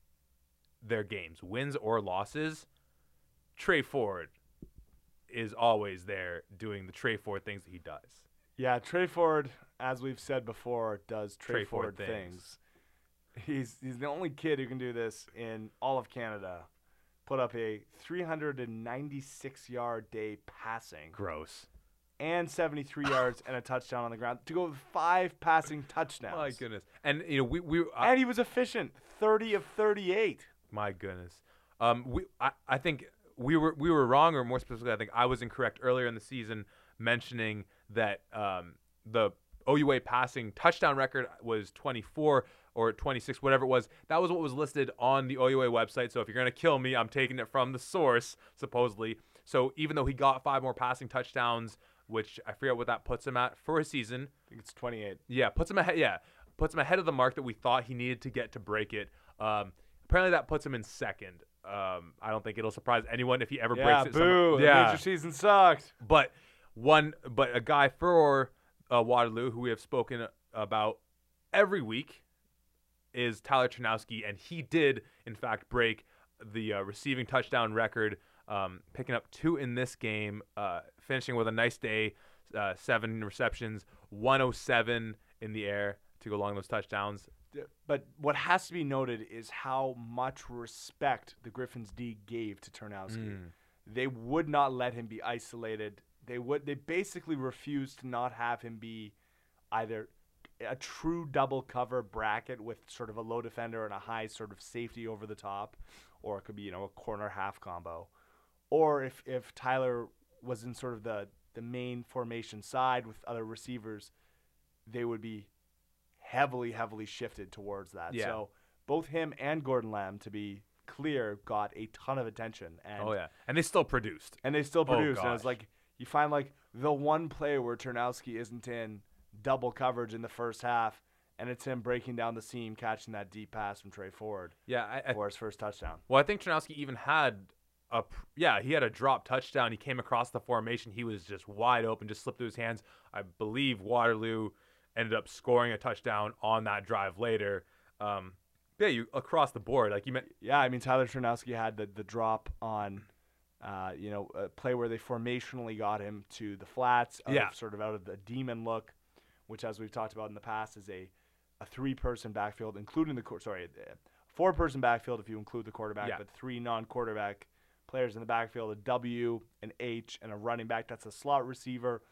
A: their games, wins or losses, Tre Ford is always there doing the Tre Ford things that he does.
B: Yeah, Tre Ford, as we've said before, does Tre,
A: Tre Ford
B: Ford,
A: things.
B: things. He's he's the only kid who can do this in all of Canada. Put up a 396 yard day passing
A: Gross.
B: and 73 yards and a touchdown on the ground to go with five passing touchdowns.
A: My goodness. And you know we we uh,
B: And he was efficient, 30 of 38.
A: My goodness. Um, we I, I think we were we were wrong, or more specifically, I think I was incorrect earlier in the season mentioning that um, the OUA passing touchdown record was 24 or 26, whatever it was. That was what was listed on the OUA website. So if you're gonna kill me, I'm taking it from the source, supposedly. So even though he got five more passing touchdowns, which I forget what that puts him at for a season,
B: I think it's 28.
A: yeah, puts him ahead. Yeah, puts him ahead of the mark that we thought he needed to get to break it. Um, apparently, that puts him in second. Um, I don't think it'll surprise anyone if he ever
B: Yeah,
A: breaks it.
B: boo.
A: Some-
B: the
A: yeah,
B: season sucked.
A: but one, but a guy for uh, Waterloo who we have spoken about every week is Tyler Ternowski, and he did in fact break the uh, receiving touchdown record, um, picking up two in this game, uh, finishing with a nice day, uh, seven receptions, 107 in the air to go along those touchdowns.
B: But what has to be noted is how much respect the Griffins D gave to Ternowski.
A: Mm.
B: They would not let him be isolated. They would they basically refused to not have him be either a true double cover bracket with sort of a low defender and a high sort of safety over the top, or it could be, you know, a corner half combo. Or if, if Tyler was in sort of the, the main formation side with other receivers, they would be heavily, heavily shifted towards that.
A: Yeah.
B: So both him and Gordon Lamb, to be clear, got a ton of attention. And
A: Oh yeah, and they still produced.
B: and they still
A: Oh,
B: produce. and it's
A: gosh.
B: like you find like the one play where Ternowski isn't in double coverage in the first half, and it's him breaking down the seam, catching that deep pass from Tre Ford
A: Yeah, I, I,
B: for his first touchdown.
A: well, I think Ternowski even had a yeah, he had a drop touchdown. He came across the formation. He was just wide open, just slipped through his hands. I believe Waterloo ended up scoring a touchdown on that drive later. Um, yeah, you across the board, like you meant.
B: Yeah, I mean Tyler Ternowski had the the drop on. Uh, you know, a play where they formationally got him to the flats,
A: Yeah.
B: of, sort of out of the demon look, which, as we've talked about in the past, is a, a three-person backfield, including the quar- sorry, four-person backfield if you include the quarterback,
A: Yeah.
B: but three non-quarterback players in the backfield: a W, an H, and a running back. That's a slot receiver,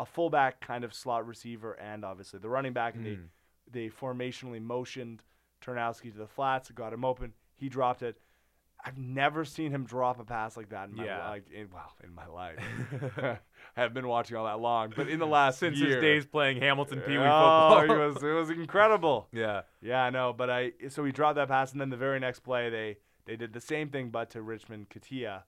B: a fullback kind of slot receiver, and obviously the running back. And
A: Mm.
B: they they formationally motioned Ternowski to the flats, got him open. He dropped it. I've never seen him drop a pass like that in my
A: Yeah.
B: life. In, well, in my life, I haven't been watching all that long, but in the last
A: Since
B: year,
A: his days playing Hamilton Pee Wee
B: oh,
A: football.
B: it was it was incredible.
A: yeah.
B: Yeah, I know, but I so he dropped that pass, and then the very next play they they did the same thing, but to Richmond Nketiah,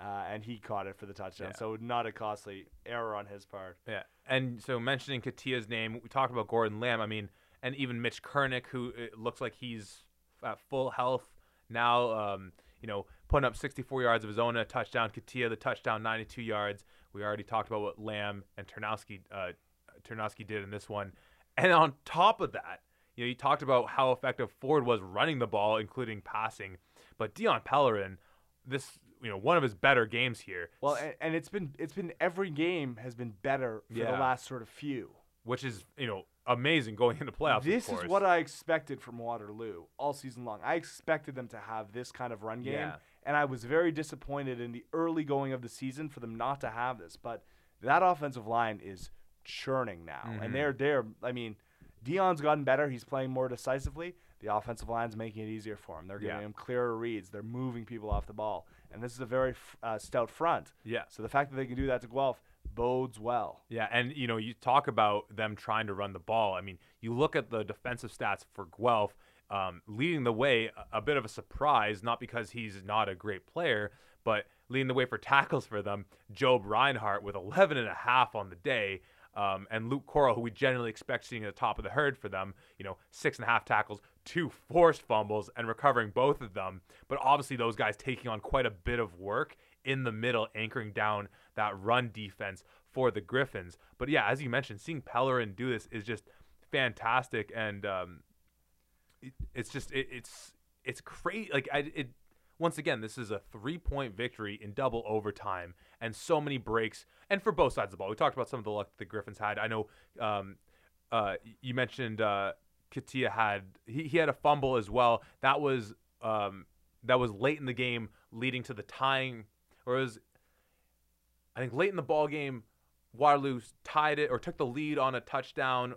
B: uh, and he caught it for the touchdown.
A: Yeah.
B: So not a costly error on his part.
A: Yeah, and so mentioning Nketiah's name, we talked about Gordon Lamb. I mean, and even Mitch Kernick, who it looks like he's at full health now. Um, you know, putting up 64 yards of his own, a touchdown. Nketiah, the touchdown, 92 yards. We already talked about what Lamb and Ternowski, uh, Ternowski did in this one. And on top of that, you know, you talked about how effective Ford was running the ball, including passing. But Dion Pellerin, this, you know, one of his better games here.
B: Well, and, and it's been it's been every game has been better for
A: Yeah.
B: the last sort of few.
A: which is you know amazing going into playoffs.
B: This is what I expected from Waterloo all season long. I expected them to have this kind of run game,
A: Yeah.
B: and I was very disappointed in the early going of the season for them not to have this. But that offensive line is churning now,
A: Mhm.
B: and they're they're. I mean, Dion's gotten better. He's playing more decisively. The offensive line's making it easier for him. They're giving
A: Yeah.
B: him clearer reads. They're moving people off the ball, and this is a very uh, stout front.
A: Yeah.
B: So the fact that they can do that to Guelph bodes well.
A: Yeah, and you know, you talk about them trying to run the ball. I mean, you look at the defensive stats for Guelph, um, leading the way, a, bit of a surprise, not because he's not a great player, but leading the way for tackles for them, Job Reinhardt with 11 and a half on the day. Um, and Luke Coral, who we generally expect seeing at the top of the herd for them, you know, six and a half tackles, two forced fumbles, and recovering both of them. But obviously, those guys taking on quite a bit of work in the middle, anchoring down that run defense for the Griffins. But yeah, as you mentioned, seeing Pellerin do this is just fantastic, and um, it, it's just it, it's it's crazy. Like I, it once again, this is a three point victory in double overtime, and so many breaks, and for both sides of the ball. We talked about some of the luck the Griffins had. I know um, uh, you mentioned uh, Nketiah had he, he had a fumble as well. That was um, that was late in the game, leading to the tying, or it was I think late in the ball game, Waterloo tied it or took the lead on a touchdown,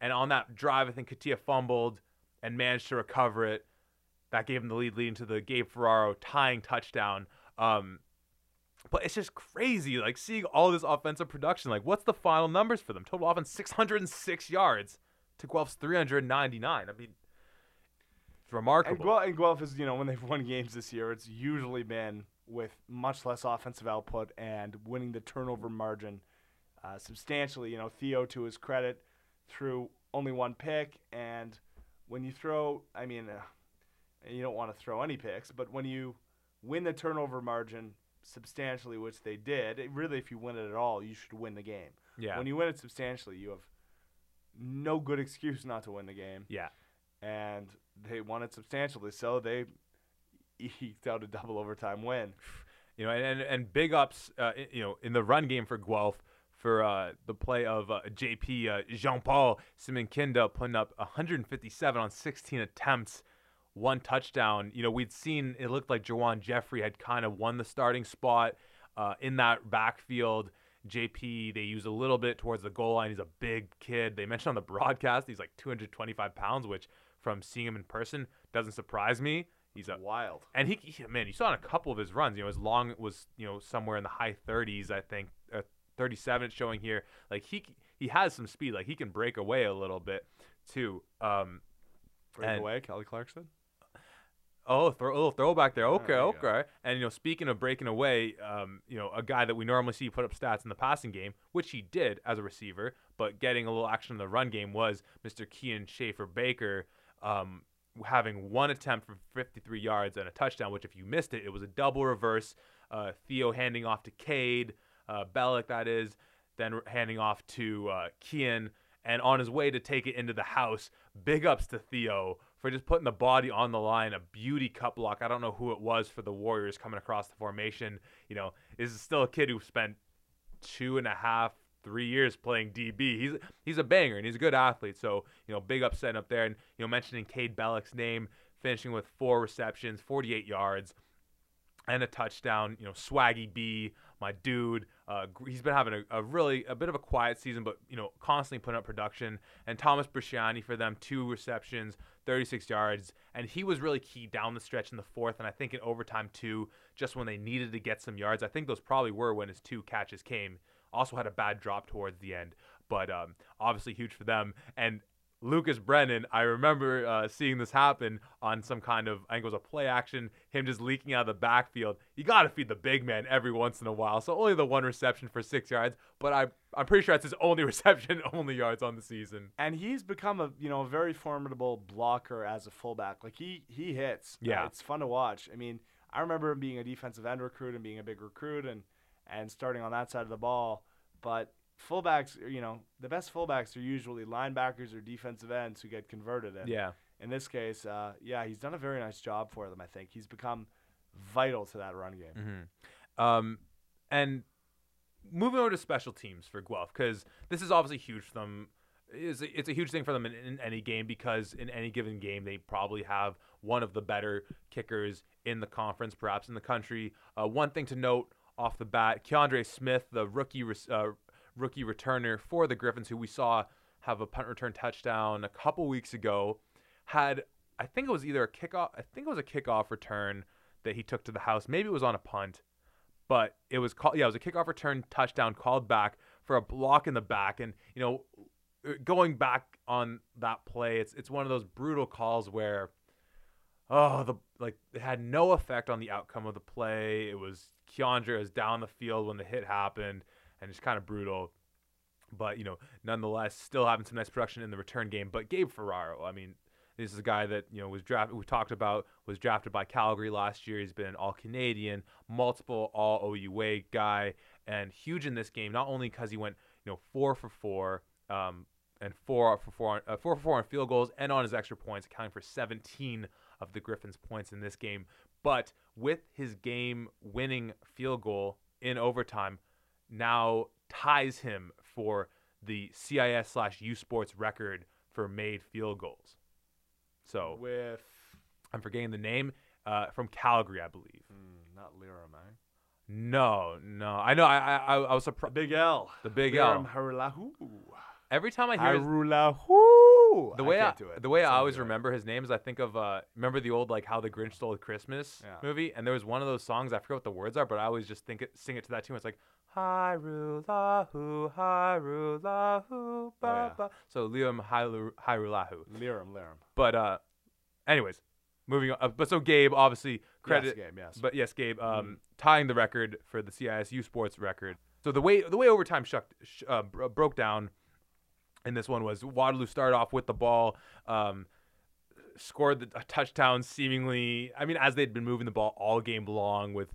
A: and on that drive, I think Nketiah fumbled and managed to recover it. That gave him the lead, leading to the Gabe Ferraro tying touchdown. Um, but it's just crazy, like seeing all this offensive production. Like, what's the final numbers for them? Total offense 606 yards to Guelph's 399. I mean, it's remarkable.
B: And Guelph, and Guelph is, you know, when they've won games this year, it's usually been with much less offensive output and winning the turnover margin uh, substantially. You know, Theo, to his credit, threw only one pick. And when you throw, I mean, uh, you don't want to throw any picks, but when you win the turnover margin substantially, which they did, it really, if you win it at all, you should win the game.
A: yeah.
B: When you win it substantially, you have no good excuse not to win the game.
A: yeah.
B: And they won it substantially, so they eked out a double overtime win.
A: You know, and, and, and big ups, uh, you know, in the run game for Guelph for uh, the play of uh, JP uh, Jean Paul Simonkinda putting up 157 on 16 attempts, one touchdown. You know, we'd seen it looked like Jawan Jeffrey had kind of won the starting spot uh, in that backfield. JP, they use a little bit towards the goal line. He's a big kid. They mentioned on the broadcast he's like 225 pounds, which from seeing him in person doesn't surprise me. He's a
B: Wild.
A: and he, he- man, you saw in a couple of his runs, you know, his long was, you know, somewhere in the high 30s, I think, uh, 37 it's showing here. Like he he has some speed, like he can break away a little bit too. Um,
B: Break
A: And-
B: away, Kelly Clarkson.
A: oh, throw, a little throwback there. Okay,
B: you go.
A: okay. And you know, speaking of breaking away, um, you know, a guy that we normally see put up stats in the passing game, which he did as a receiver, but getting a little action in the run game was Mr. Kian Schaffer-Baker. Um, having one attempt for 53 yards and a touchdown, which if you missed it, it was a double reverse. Uh, Theo handing off to Cade, uh, Bellick, that is, then handing off to uh, Kian, and on his way to take it into the house. Big ups to Theo for just putting the body on the line, a beauty cut block. I don't know who it was for the Warriors coming across the formation. You know, this is still a kid who spent two and a half, three years playing DB. He's he's a banger and he's a good athlete. So you know, big up setting up there, and you know, mentioning Cade Bellick's name, finishing with four receptions, 48 yards, and a touchdown. You know, Swaggy B, my dude. Uh, he's been having a, a really a bit of a quiet season, but you know, constantly putting up production. And Thomas Bresciani for them, two receptions, 36 yards, and he was really key down the stretch in the fourth, and I think in overtime too, just when they needed to get some yards. I think those probably were when his two catches came. Also had a bad drop towards the end, but um, obviously huge for them. And Lucas Brennan, I remember uh, seeing this happen on some kind of, I think it was a play action, him just leaking out of the backfield. You got to feed the big man every once in a while. So only the one reception for six yards, but I, I'm pretty sure that's his only reception, only yards on the season.
B: And he's become a you know a very formidable blocker as a fullback. Like he he hits. Uh,
A: Yeah.
B: it's fun to watch. I mean, I remember him being a defensive end recruit and being a big recruit and and starting on that side of the ball. But fullbacks, you know, the best fullbacks are usually linebackers or defensive ends who get converted. And
A: Yeah.
B: in this case, uh, yeah, he's done a very nice job for them. I think he's become vital to that run game.
A: Mm-hmm. Um, and moving over to special teams for Guelph, because this is obviously huge for them. It's a, it's a huge thing for them in, in any game because in any given game they probably have one of the better kickers in the conference, perhaps in the country. Uh, one thing to note off the bat: Keandre Smith, the rookie uh, rookie returner for the Griffins, who we saw have a punt return touchdown a couple weeks ago, had I think it was either a kickoff. I think it was a kickoff return that he took to the house. Maybe it was on a punt, but it was called. Yeah, it was a kickoff return touchdown called back for a block in the back. And you know, going back on that play, it's it's one of those brutal calls where, oh, the like it had no effect on the outcome of the play. It was Keandre was down the field when the hit happened, and it's kind of brutal. But you know, nonetheless, still having some nice production in the return game. But Gabe Ferraro, I mean, this is a guy that you know was drafted. We talked about was drafted by Calgary last year. He's been an All Canadian, multiple All OUA guy, and huge in this game. Not only because he went you know four for four, um, and four for four, uh, four for four on field goals, and on his extra points, accounting for 17 of the Griffins' points in this game. But with his game-winning field goal in overtime, now ties him for the CIS slash U Sports record for made field goals. So
B: With
A: I'm forgetting the name uh, from Calgary, I believe.
B: mm, not Lirim, eh?
A: No, no, I know. I I, I was surprised.
B: Big L.
A: The big
B: Lirim
A: L.
B: Hajrullahu.
A: Every time I hear his, The way I,
B: it.
A: the way I always
B: good.
A: remember his name is I think of uh remember the old like how the Grinch stole Christmas
B: Yeah.
A: movie and there was one of those songs I forget what the words are but I always just think it sing it to that tune it's like Hajrullahu Hajrullahu ba
B: yeah.
A: ba so Liam Hyru- Hyrulahu
B: Lirim, Lirim.
A: but uh anyways moving on uh, but so Gabe obviously credit
B: Yes, game, yes.
A: but yes, Gabe, um,
B: Mm.
A: tying the record for the CISU sports record. So the way the way overtime shucked, sh- uh, bro- broke down in this one was Waterloo started off with the ball, um, scored the, a touchdown seemingly. I mean, as they'd been moving the ball all game long with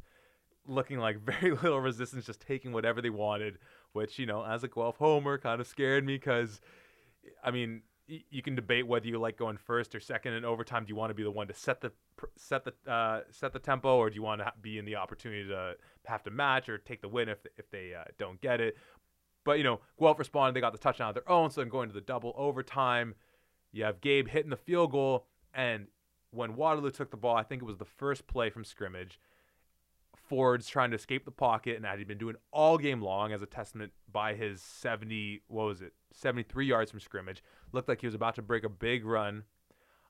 A: looking like very little resistance, just taking whatever they wanted. Which you know, as a Guelph homer, kind of scared me because, I mean. You can debate whether you like going first or second in overtime. Do you want to be the one to set the set the uh, set the tempo, or do you want to be in the opportunity to have to match or take the win if if they uh, don't get it? But you know, Guelph responded. They got the touchdown of their own, so then going to the double overtime. You have Gabe hitting the field goal, and when Waterloo took the ball, I think it was the first play from scrimmage. Ford's trying to escape the pocket, and that he'd been doing all game long, as a testament by his 70, what was it, 73 yards from scrimmage. Looked like he was about to break a big run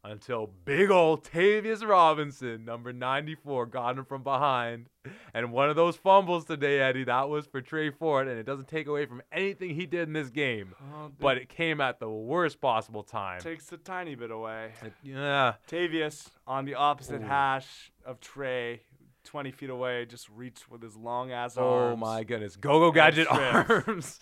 A: until big old Tavius Robinson, number 94, got him from behind. And one of those fumbles today, Eddie, that was for Tre Ford, and it doesn't take away from anything he did in this game,
B: Oh,
A: but it came at the worst possible time.
B: takes a tiny bit away.
A: It- yeah.
B: Tavius on the opposite
A: Ooh.
B: hash of Tre, 20 feet away, just reached with his long ass
A: Oh
B: arms.
A: my goodness. Go go gadget arms.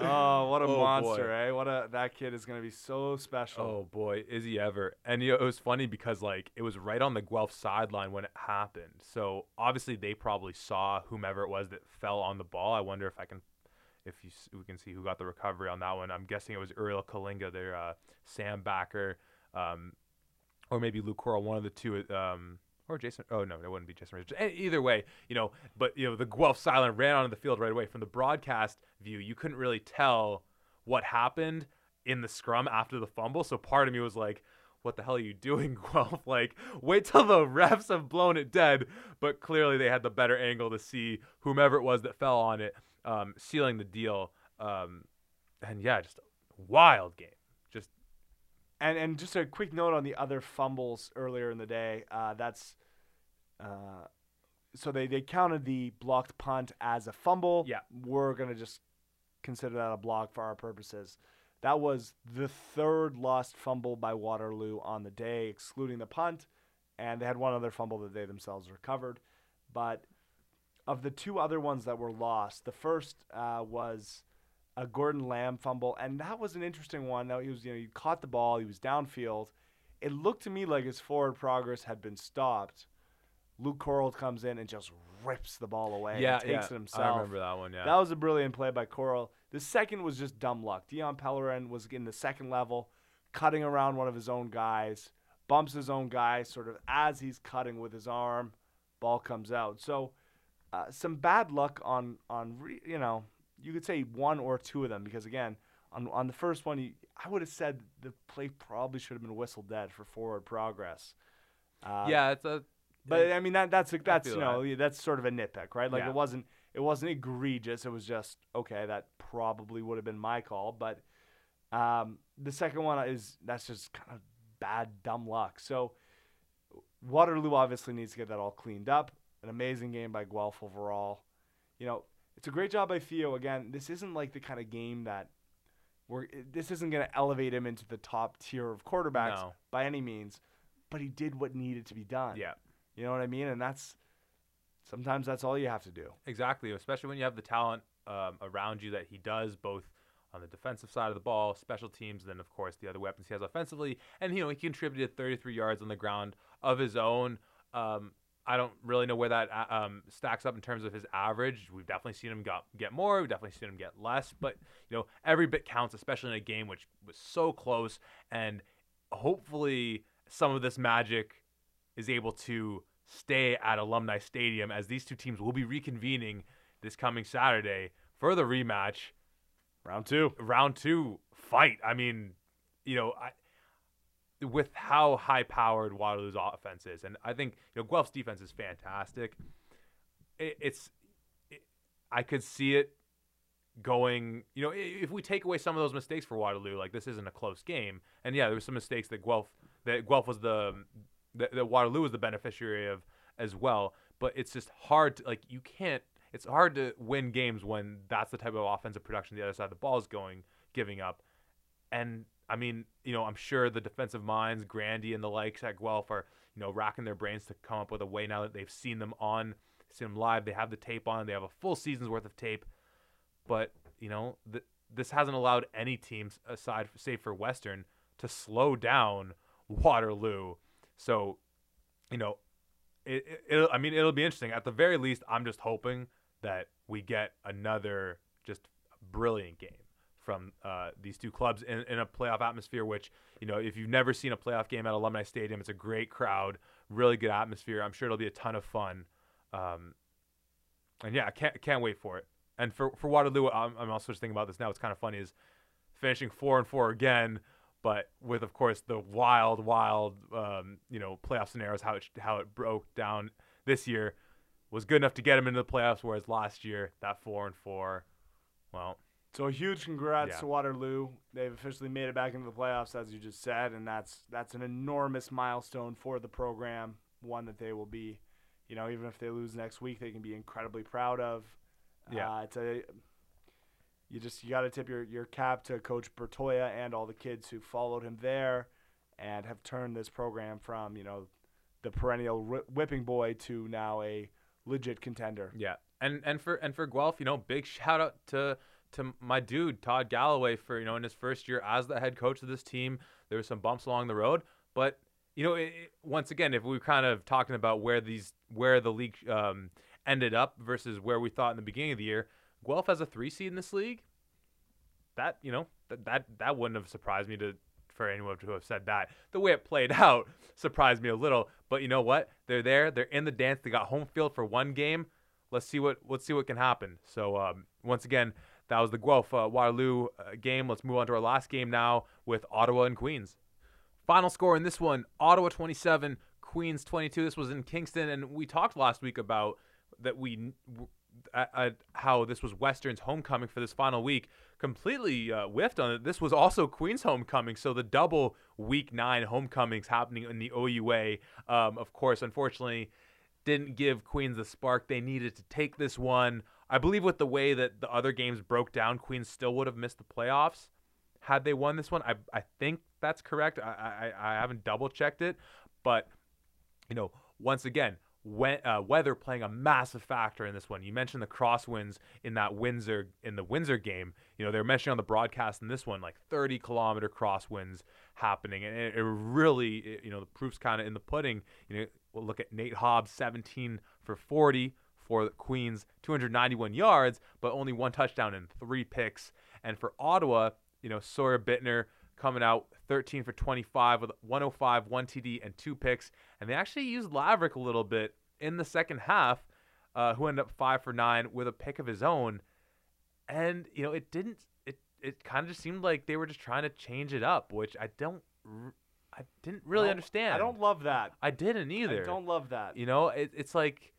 B: Oh, what a
A: Oh,
B: monster,
A: boy.
B: eh? What a that kid is gonna be so special.
A: Oh boy, is he ever? And you know, it was funny because like it was right on the Guelph sideline when it happened. So obviously they probably saw whomever it was that fell on the ball. I wonder if I can, if you we can see who got the recovery on that one. I'm guessing it was Uriel Kalinga, their uh, Sam backer, um, or maybe Luke Coral, one of the two. Um, or Jason. Oh no, it wouldn't be Jason. Richards. E- Either way, you know. But you know, the Guelph silent ran onto the field right away. From the broadcast view, you couldn't really tell what happened in the scrum after the fumble. So part of me was like, "What the hell are you doing, Guelph? Like, wait till the refs have blown it dead." But clearly, they had the better angle to see whomever it was that fell on it, um, sealing the deal. Um, and yeah, just wild game.
B: And and just a quick note on the other fumbles earlier in the day. Uh, that's uh, so they they counted the blocked punt as a fumble.
A: Yeah.
B: we're gonna just consider that a block for our purposes. That was the third lost fumble by Waterloo on the day, excluding the punt, and they had one other fumble that they themselves recovered. But of the two other ones that were lost, the first uh, was a Gordon Lamb fumble, and that was an interesting one. That he was, you know, he caught the ball, he was downfield. It looked to me like his forward progress had been stopped. Luke Coral comes in and just rips the ball away.
A: yeah,
B: and takes
A: yeah.
B: it himself.
A: I remember that one. Yeah.
B: That was a brilliant play by Coral. The second was just dumb luck. Dion Pellerin was in the second level, cutting around one of his own guys, bumps his own guy sort of as he's cutting with his arm. Ball comes out. So uh, some bad luck on on re, you know you could say one or two of them because again on on the first one you, I would have said the play probably should have been whistled dead for forward progress. Uh,
A: yeah, it's a.
B: but I mean that that's a, that's you know that's sort of a nitpick, right? Like
A: Yeah.
B: it wasn't it wasn't egregious. It was just okay. That probably would have been my call, but um, the second one is that's just kind of bad dumb luck. So Waterloo obviously needs to get that all cleaned up. An amazing game by Guelph overall. You know, it's a great job by Theo. Again, this isn't like the kind of game that we're. This isn't going to elevate him into the top tier of quarterbacks
A: No.
B: by any means, but he did what needed to be done.
A: Yeah.
B: You know what I mean? And that's sometimes that's all you have to do.
A: Exactly, especially when you have the talent um, around you that he does, both on the defensive side of the ball, special teams, and then of course the other weapons he has offensively, and you know he contributed 33 yards on the ground of his own. Um, I don't really know where that uh, um, stacks up in terms of his average. We've definitely seen him got, get more. We've definitely seen him get less. But you know, every bit counts, especially in a game which was so close. And hopefully, some of this magic is able to stay at Alumni Stadium as these two teams will be reconvening this coming Saturday for the rematch,
B: Round two.
A: round two fight. I mean, you know, I with how high powered Waterloo's offense is, and I think you know Guelph's defense is fantastic. It, it's it, I could see it going. You know, if we take away some of those mistakes for Waterloo, like this isn't a close game, and yeah, there was some mistakes that Guelph that Guelph was the that, that Waterloo was the beneficiary of as well. But it's just hard to like you can't. It's hard to win games when that's the type of offensive production the other side of the ball is going giving up, and I mean, you know, I'm sure the defensive minds, Grandy and the likes at Guelph are, you know, racking their brains to come up with a way now that they've seen them on, seen them live. They have the tape on. They have a full season's worth of tape. But you know, th- this hasn't allowed any teams aside, save for Western, to slow down Waterloo. So, you know, it, it, I mean, it'll be interesting. At the very least, I'm just hoping that we get another just brilliant game from uh, these two clubs in, in, a playoff atmosphere. Which you know, if you've never seen a playoff game at Alumni Stadium, it's a great crowd, really good atmosphere. I'm sure it'll be a ton of fun. Um, and yeah, I can't can't wait for it. And for for Waterloo, I'm, I'm also just thinking about this now. It's kind of funny is finishing four and four again, but with of course the wild, wild, um, you know, playoff scenarios how it how it broke down this year was good enough to get them into the playoffs, whereas last year that four and four, well,
B: so a huge congrats
A: Yeah.
B: to Waterloo. They've officially made it back into the playoffs, as you just said, and that's that's an enormous milestone for the program. One that they will be, you know, even if they lose next week, they can be incredibly proud of.
A: Yeah.
B: uh, it's a you just you got to tip your your cap to Coach Bertoia and all the kids who followed him there, and have turned this program from you know the perennial whi- whipping boy to now a legit contender.
A: Yeah, and and for and for Guelph, you know, big shout out to to my dude Todd Galloway for you know in his first year as the head coach of this team. There were some bumps along the road, but you know, it, once again, if we are kind of talking about where these where the league um, ended up versus where we thought in the beginning of the year, Guelph has a three seed in this league. That you know that that that wouldn't have surprised me to for anyone to have said that. The way it played out surprised me a little, but you know what? They're there. They're in the dance. They got home field for one game. Let's see what let's see what can happen. So um, once again, that was the Guelph uh, Waterloo uh, game. Let's move on to our last game now with Ottawa and Queens. Final score in this one: Ottawa 27, Queens 22. This was in Kingston, and we talked last week about that we uh, how this was Western's homecoming for this final week. Completely uh, whiffed on it. This was also Queens' homecoming, so the double Week Nine homecomings happening in the OUA. Um, of course, unfortunately, didn't give Queens the spark they needed to take this one. I believe with the way that the other games broke down, Queens still would have missed the playoffs had they won this one. I I think that's correct. I I, I haven't double checked it, but you know, once again, when, uh, weather playing a massive factor in this one. You mentioned the crosswinds in that Windsor in the Windsor game. You know, they were mentioning on the broadcast in this one like 30 kilometer crosswinds happening, and it, it really, it- you know, the proof's kind of in the pudding. You know, we'll look at Nate Hobbs, 17 for 40 for the Queens, 291 yards, but only one touchdown and three picks. And for Ottawa, you know, Sawyer Bittner coming out 13 for 25 with 105, one TD, and two picks. And they actually used Laverick a little bit in the second half, uh, who ended up five for nine with a pick of his own. And you know, it didn't. It it kind of just seemed like they were just trying to change it up, which I don't. r- I didn't really
B: I
A: understand.
B: I don't love that.
A: I didn't either.
B: I don't love that.
A: You know, it, it's like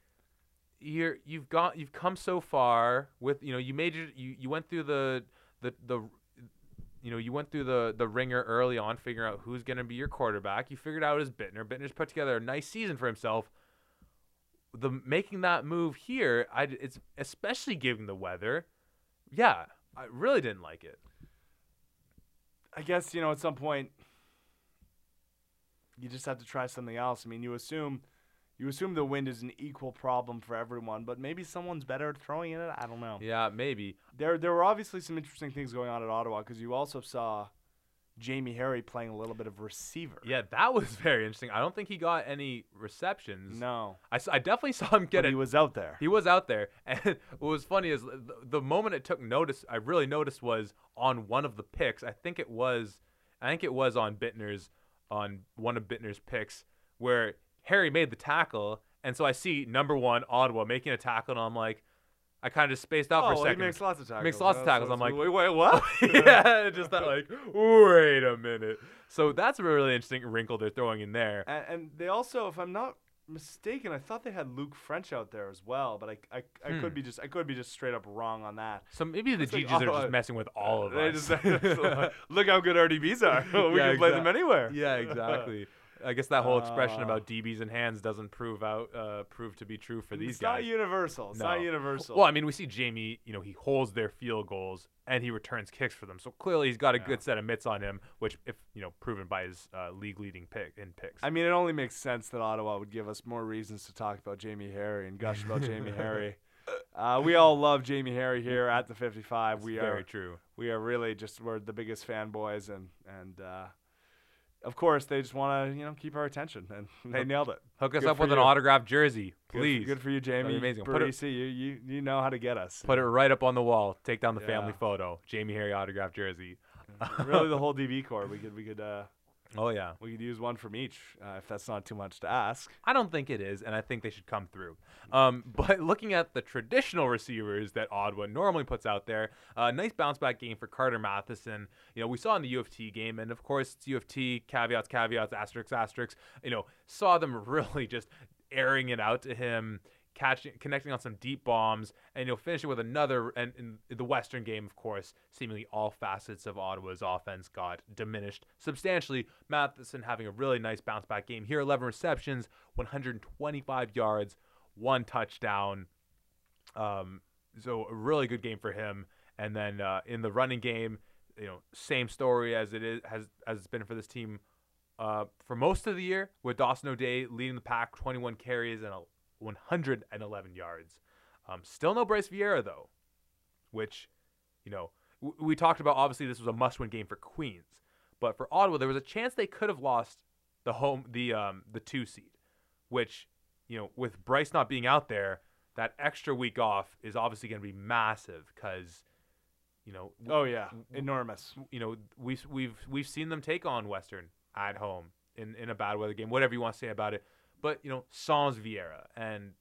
A: you're you've got you've come so far with you know you made your you, you went through the the the you know you went through the the ringer early on figuring out who's going to be your quarterback. You figured out his Bittner. Bittner's put together a nice season for himself. The making that move here, I it's especially given the weather. Yeah, I really didn't like it.
B: I guess you know at some point you just have to try something else. I mean, you assume you assume the wind is an equal problem for everyone, but maybe someone's better at throwing it. I don't know.
A: Yeah, maybe.
B: There there were obviously some interesting things going on at Ottawa because you also saw Jamie Harry playing a little bit of receiver.
A: Yeah, that was very interesting. I don't think he got any receptions.
B: No,
A: I definitely saw him get
B: but he was out there.
A: He was out there, and what was funny is the, the moment it took notice, I really noticed was on one of the picks. I think it was, I think it was on Bittner's, on one of Bittner's picks where Harry made the tackle, and so I see number one Ottawa making a tackle, and I'm like, I kind of just spaced out
B: oh,
A: for a
B: well,
A: second.
B: he makes lots of tackles.
A: Makes lots of tackles. I'm like,
B: wait, wait, what?
A: yeah, just that like, wait a minute. So that's a really interesting wrinkle they're throwing in there.
B: And, and they also, if I'm not mistaken, I thought they had Luke French out there as well, but I, I, I
A: Hmm.
B: could be just I could be just straight up wrong on that.
A: So maybe the
B: It's like,
A: GGs are
B: oh,
A: just messing with all of us.
B: just- look how good our DBs are. we
A: Yeah,
B: can play them anywhere.
A: yeah, exactly. I guess that whole expression
B: Uh,
A: about DBs and hands doesn't prove out uh, prove to be true for these
B: it's
A: guys.
B: not universal. It's
A: No.
B: not universal.
A: Well, I mean, we see Jamie, you know, he holds their field goals and he returns kicks for them. So clearly he's got a
B: Yeah.
A: good set of mitts on him, which, if, you know, proven by his uh, league leading pick in picks.
B: I mean, it only makes sense that Ottawa would give us more reasons to talk about Jamie Harry and gush about Jamie Harry. Uh, we all love Jamie Harry here at the 55.
A: It's
B: we
A: very
B: are very
A: true.
B: we are really just we're the biggest fanboys and and uh, of course they just want to you know keep our attention and they nailed it.
A: Hook us
B: Good
A: up with an
B: you.
A: autographed jersey, please.
B: Good, for you, Jamie.
A: amazing. Put it-
B: Parisi, you, you you know how to get us.
A: Put it right up on the wall. Take down the family photo. Jamie Harry autographed jersey.
B: really the whole DB corps. We could we could uh,
A: Oh yeah.
B: we could use one from each uh, if that's not too much to ask.
A: I don't think it is, and I think they should come through. Um, but looking at the traditional receivers that Ottawa normally puts out there, uh, nice bounce back game for Carter Matheson. You know, we saw in the U of T game, and of course it's U of T caveats, caveats, asterisks, asterisks. You know, saw them really just airing it out to him. Catching, connecting on some deep bombs, and you'll finish it with another. And in the Western game, of course, seemingly all facets of Ottawa's offense got diminished substantially. Matheson having a really nice bounce back game here 11 receptions, 125 yards, one touchdown. Um, so a really good game for him. And then uh, in the running game, you know, same story as it is has as it's been for this team uh, for most of the year, with Dawson O'Day leading the pack, 21 carries and a 111 yards. Um, still no Bryce Vieira though, which, you know, w- we talked about. Obviously, this was a must-win game for Queens, but for Ottawa, there was a chance they could have lost the home, the um, the two seed, which, you know, with Bryce not being out there, that extra week off is obviously going to be massive because, you know, w-
B: Oh yeah, enormous.
A: you know we've we've we've seen them take on Western at home in in a bad weather game, whatever you want to say about it. But you know, Sans Vieira, and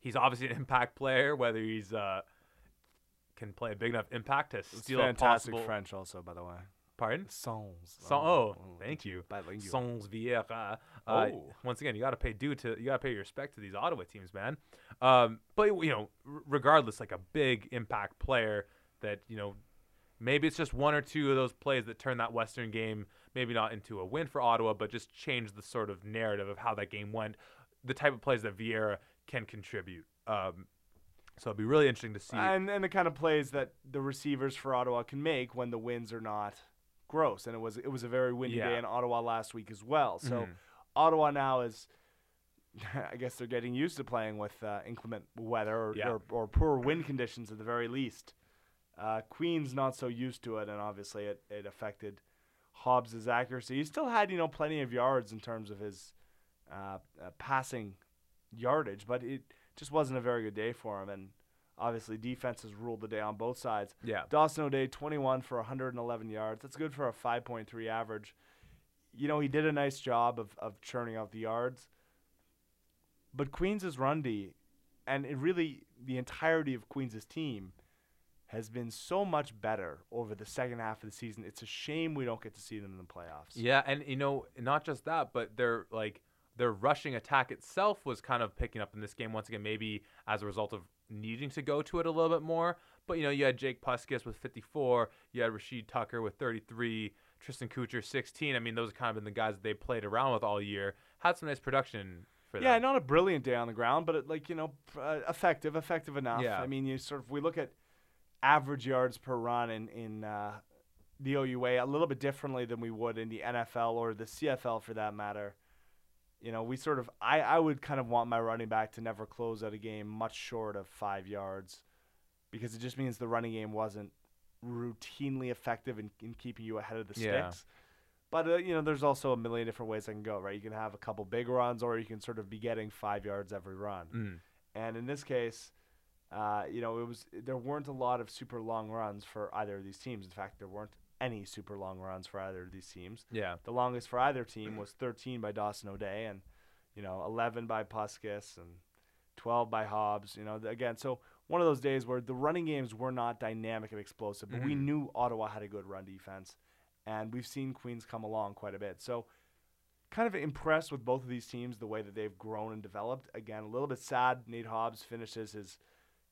A: he's obviously an impact player. Whether he's uh can play a big enough impact to
B: It's
A: steal a
B: fantastic
A: possible.
B: French, also by the way.
A: Pardon?
B: Songs.
A: Son- oh, thank you.
B: Bilingual.
A: Sans Vieira. Uh,
B: Oh.
A: Once again, you got to pay due to you got to pay your respect to these Ottawa teams, man. Um, but you know, r- regardless, like a big impact player that you know, maybe it's just one or two of those plays that turn that Western game maybe not into a win for Ottawa, but just change the sort of narrative of how that game went. The type of plays that Vieira can contribute. Um, so it'd be really interesting to see.
B: And and the kind of plays that the receivers for Ottawa can make when the winds are not gross. And it was it was a very windy
A: Yeah.
B: day in Ottawa last week as well. So
A: Mhm.
B: Ottawa now is. I guess they're getting used to playing with uh, inclement weather or,
A: Yeah.
B: or, or poor wind conditions at the very least. Uh, Queen's not so used to it, and obviously it, it affected Hobbs' accuracy. He still had, you know, plenty of yards in terms of his uh, uh, passing yardage, but it just wasn't a very good day for him. And obviously, defenses ruled the day on both sides.
A: yeah.
B: Dawson O'Day, 21 for 111 yards. That's good for a 5.3 average. You know, he did a nice job of, of churning out the yards. But Queens' run D, and it really the entirety of Queens' team, has been so much better over the second half of the season. It's a shame we don't get to see them in the playoffs.
A: Yeah, and you know, not just that, but their like their rushing attack itself was kind of picking up in this game once again, maybe as a result of needing to go to it a little bit more. But you know, you had Jake Puskis with 54, you had Rashid Tucker with 33, Tristan Kucher 16. I mean, those have kind of been the guys that they played around with all year. Had some nice production for
B: Yeah,
A: them.
B: not a brilliant day on the ground, but it, like you know, uh, effective, effective enough.
A: Yeah.
B: I mean, you sort of we look at average yards per run in in uh, the OUA a little bit differently than we would in the NFL or the CFL for that matter. You know, we sort of I I would kind of want my running back to never close out a game much short of five yards, because it just means the running game wasn't routinely effective in, in keeping you ahead of the
A: Yeah.
B: sticks. But uh, you know, there's also a million different ways I can go, right? You can have a couple big runs, or you can sort of be getting five yards every run.
A: Mm.
B: And in this case, uh, you know, it was there weren't a lot of super long runs for either of these teams. In fact, there weren't any super long runs for either of these teams.
A: Yeah.
B: The longest for either team was 13 by Dawson O'Day, and you know, 11 by Puskis, and 12 by Hobbs. You know, th- again, so one of those days where the running games were not dynamic and explosive, but we
A: Mhm.
B: knew Ottawa had a good run defense, and we've seen Queens come along quite a bit. So, kind of impressed with both of these teams the way that they've grown and developed. Again, a little bit sad. Nate Hobbs finishes his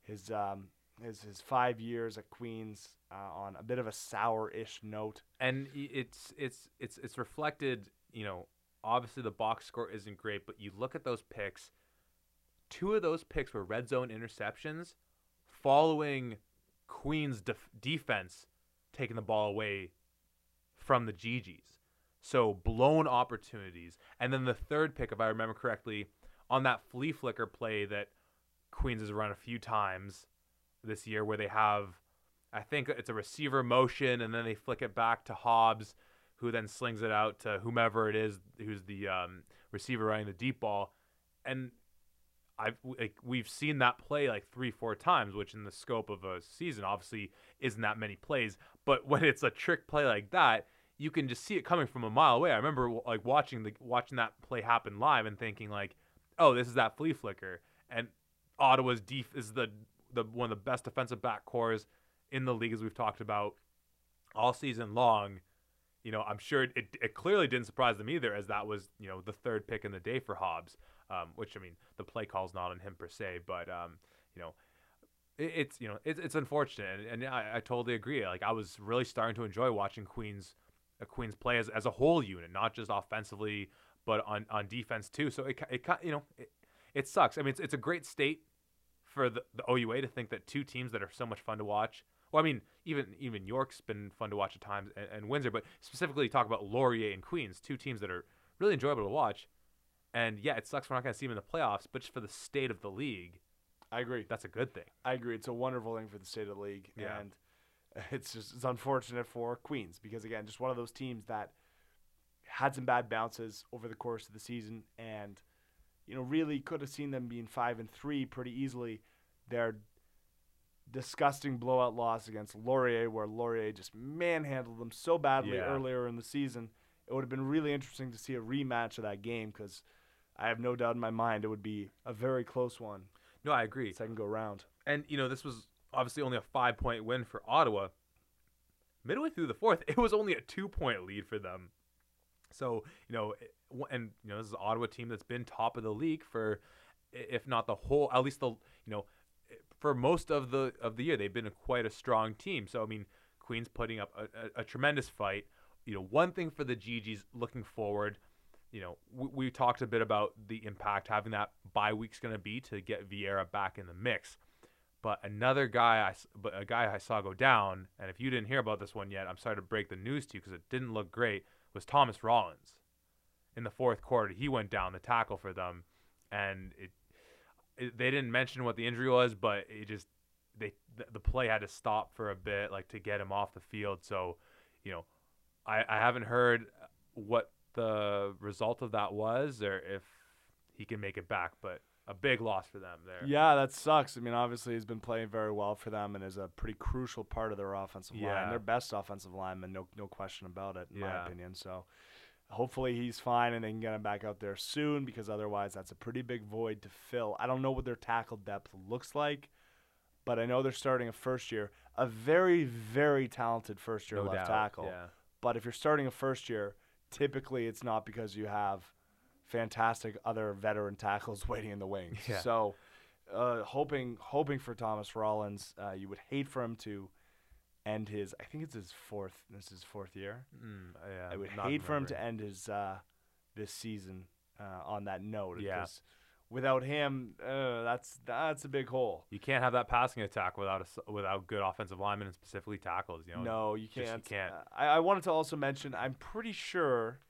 B: his um, his his five years at Queens uh, on a bit of a sour-ish note.
A: and it's it's it's it's reflected. You know, obviously the box score isn't great, but you look at those picks. Two of those picks were red zone interceptions, following Queens' def- defense taking the ball away from the GGs. So blown opportunities, and then the third pick, if I remember correctly, on that flea flicker play that Queens has run a few times this year, where they have I think it's a receiver motion, and then they flick it back to Hobbs, who then slings it out to whomever it is who's the um, receiver running the deep ball. And I've like we've seen that play like three, four times, which in the scope of a season obviously isn't that many plays. But when it's a trick play like that, you can just see it coming from a mile away. I remember like watching the watching that play happen live and thinking like, oh, this is that flea flicker. And Ottawa's def is the the one of the best defensive back corps in the league as we've talked about all season long. You know, I'm sure it, it clearly didn't surprise them either, as that was you know the third pick in the day for Hobbs. Um, which I mean, the play call's not on him per se, but um, you know, it, it's you know it's it's unfortunate, and, and I, I totally agree. Like I was really starting to enjoy watching Queens, uh, Queens play as, as a whole unit, not just offensively, but on, on defense too. So it it you know it, it sucks. I mean, it's it's a great state for the, the OUA to think that two teams that are so much fun to watch. Well, I mean, even even York's been fun to watch at times, and, and Windsor, but specifically talk about Laurier and Queens, two teams that are really enjoyable to watch. And yeah, it sucks we're not going to see them in the playoffs, but just for the state of the league,
B: I agree.
A: that's a good thing.
B: I agree. It's a wonderful thing for the state of the league,
A: Yeah.
B: and it's just it's unfortunate for Queens because again, just one of those teams that had some bad bounces over the course of the season, and you know really could have seen them being five and three pretty easily. Their disgusting blowout loss against Laurier, where Laurier just manhandled them so badly
A: Yeah.
B: earlier in the season. It would have been really interesting to see a rematch of that game because I have no doubt in my mind it would be a very close one,
A: No, I agree.
B: second go round.
A: And you know, this was obviously only a five point win for Ottawa. Midway through the fourth, it was only a two point lead for them. So you know, eh, and you know, this is an Ottawa team that's been top of the league for, if not the whole, at least the you know, eh, for most of the of the year, they've been a, quite a strong team. So I mean, Queens putting up a, a, a tremendous fight. You know, one thing for the GGs looking forward. You know, we, we talked a bit about the impact having that bye week's going to be to get Vieira back in the mix. But another guy, I, but a guy I saw go down, and if you didn't hear about this one yet, I'm sorry to break the news to you because it didn't look great. Was Thomas Rollins in the fourth quarter? He went down the tackle for them, and it, it they didn't mention what the injury was, but it just they the, play had to stop for a bit, like to get him off the field. So, you know, I I haven't heard what the result of that was or if he can make it back, but a big loss for them there.
B: Yeah, that sucks. I mean, obviously he's been playing very well for them and is a pretty crucial part of their offensive
A: Yeah.
B: line. Their best offensive lineman, no no question about it, in my opinion. So hopefully he's fine and they can get him back out there soon because otherwise that's a pretty big void to fill. I don't know what their tackle depth looks like, but I know they're starting a first year, a very very talented first year
A: no
B: left
A: doubt.
B: tackle.
A: Yeah.
B: But if you're starting a first year, typically it's not because you have fantastic other veteran tackles waiting in the wings.
A: Yeah.
B: So, uh, hoping hoping for Thomas Rollins, uh, you would hate for him to end his. I think it's his fourth. This is his fourth year.
A: Mm, yeah.
B: I would hate for him to end his uh, this season uh, on that note.
A: Yeah.
B: Without him, uh, that's that's a big hole.
A: You can't have that passing attack without a without good offensive linemen and specifically tackles. You know.
B: No, you
A: just you
B: can't.
A: can't.
B: I, I wanted to also mention, I'm pretty sure,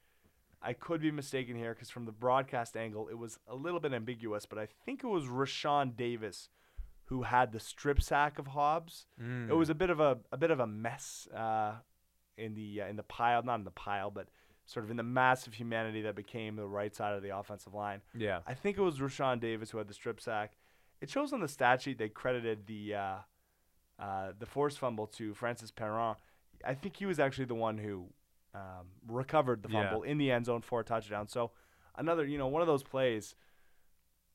B: I could be mistaken here because from the broadcast angle, it was a little bit ambiguous, but I think it was Rashawn Davis who had the strip sack of Hobbs.
A: Mm.
B: It was a bit of a a bit of a mess uh, in the uh, in the pile, not in the pile, but sort of in the mass of humanity that became the right side of the offensive line.
A: Yeah.
B: I think it was Rashawn Davis who had the strip sack. It shows on the stat sheet they credited the uh, uh, the force fumble to Francis Perrin. I think he was actually the one who um, recovered the
A: Yeah.
B: fumble in the end zone for a touchdown. So another, you know, one of those plays.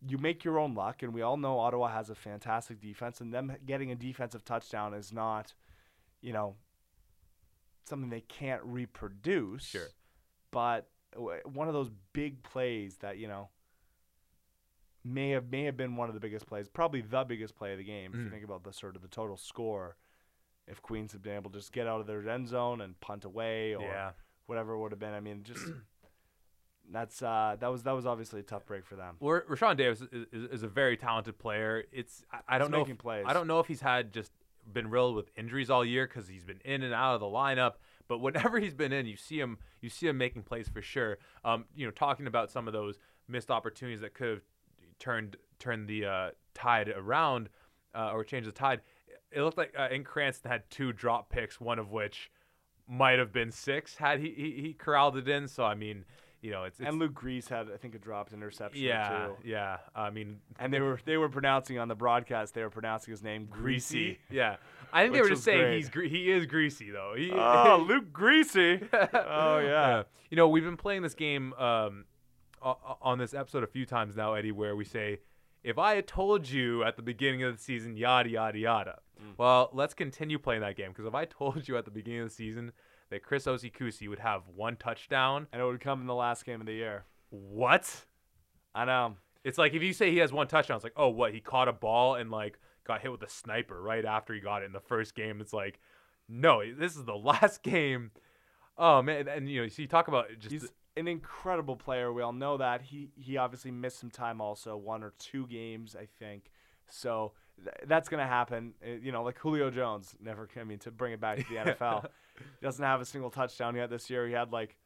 B: you make your own luck, and we all know Ottawa has a fantastic defense, and them getting a defensive touchdown is not, you know, something they can't reproduce.
A: Sure.
B: But one of those big plays that you know may have may have been one of the biggest plays, probably the biggest play of the game. If you
A: Mm.
B: think about the sort of the total score, if Queens had been able to just get out of their end zone and punt away or
A: yeah.
B: whatever it would have been, I mean, just that's uh, that was that was obviously a tough break for them.
A: Well, Rashawn Davis is, is, is a very talented player. It's I, I don't
B: He's
A: know. If,
B: plays.
A: I don't know if he's had just been riddled with injuries all year because he's been in and out of the lineup. But whenever he's been in, you see him. You see him making plays for sure. Um, you know, talking about some of those missed opportunities that could have turned turned the uh, tide around uh, or changed the tide. It looked like uh, Cranston had two drop picks, one of which might have been six had he he, he corralled it in. So I mean, you know, it's, it's
B: and Luke Grease had, I think, a dropped interception.
A: yeah,
B: too.
A: yeah. I mean,
B: And they were they were pronouncing on the broadcast. They were pronouncing his name
A: greasy.
B: Greasy.
A: Yeah, I think they were just saying
B: great.
A: he's gre- he is greasy though. He,
B: Oh, Luke Greasy. Oh yeah.
A: You know, we've been playing this game um, on this episode a few times now, Eddie, where we say, "If I had told you at the beginning of the season, yada yada yada."
B: Mm.
A: Well, let's continue playing that game because if I told you at the beginning of the season that Chris Osikusi would have one touchdown,
B: And it would come in the last game of the year.
A: what?
B: I know.
A: It's like if you say he has one touchdown, it's like, oh, what? He caught a ball and like got hit with a sniper right after he got it in the first game. It's like, no, this is the last game. Oh man, and you know, so you talk about just
B: He's an incredible player. We all know that. He he obviously missed some time also, one or two games, I think. So th- that's going to happen. Uh, You know, like Julio Jones never I mean to bring it back to the NFL. He Doesn't have a single touchdown yet this year. He had like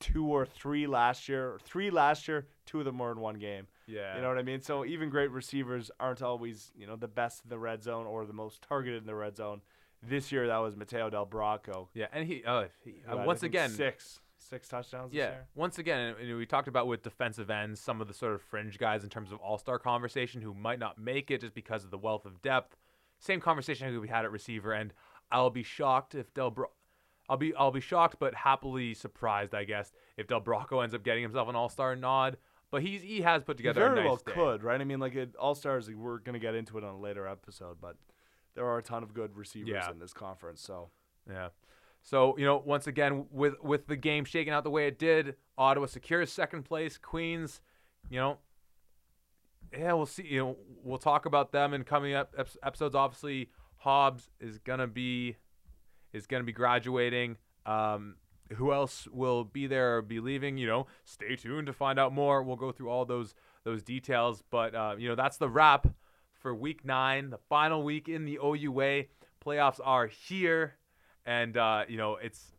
B: two or three last year, three last year, two of them were in one game.
A: yeah,
B: You know what I mean? So even great receivers aren't always, you know, the best in the red zone or the most targeted in the red zone. This year that was Mateo Del Bracco.
A: yeah, and he, uh, he uh, once again,
B: six six touchdowns this
A: yeah,
B: year.
A: once again, and we talked about with defensive ends, some of the sort of fringe guys in terms of all star conversation who might not make it just because of the wealth of depth. Same conversation we had at receiver, and I'll be shocked if Del Bro- I'll be I'll be shocked, but happily surprised, I guess, if Del Bracco ends up getting himself an all star nod. But he's he has put
B: He
A: together
B: very
A: a nice
B: well
A: day.
B: could, right? I mean, like All Stars, we're gonna get into it on a later episode, but there are a ton of good receivers
A: Yeah.
B: in this conference. So
A: Yeah. So you know, once again, with with the game shaking out the way it did, Ottawa secures second place. Queens, you know, yeah, we'll see. You know, we'll talk about them in coming up episodes. Obviously, Hobbs is gonna be is gonna be graduating. Um, who else will be there or be leaving? You know, stay tuned to find out more. We'll go through all those those details. But uh, you know, that's the wrap for Week Nine, the final week in the OUA. Playoffs are here, and uh, you know, it's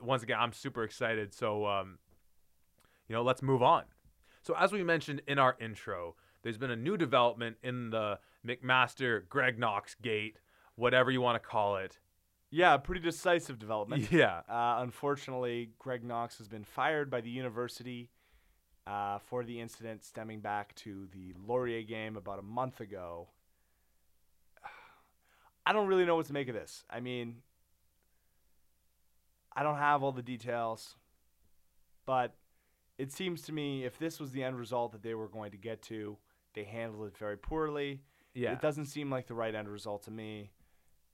A: once again, I'm super excited. So, um, you know, let's move on. So, as we mentioned in our intro, there's been a new development in the McMaster Greg Knox gate, whatever you want to call it.
B: yeah, pretty decisive development.
A: Yeah.
B: Uh, unfortunately, Greg Knox has been fired by the university uh, for the incident stemming back to the Laurier game about a month ago. I don't really know what to make of this. I mean, I don't have all the details, but it seems to me if this was the end result that they were going to get to, they handled it very poorly.
A: Yeah.
B: It doesn't seem like the right end result to me.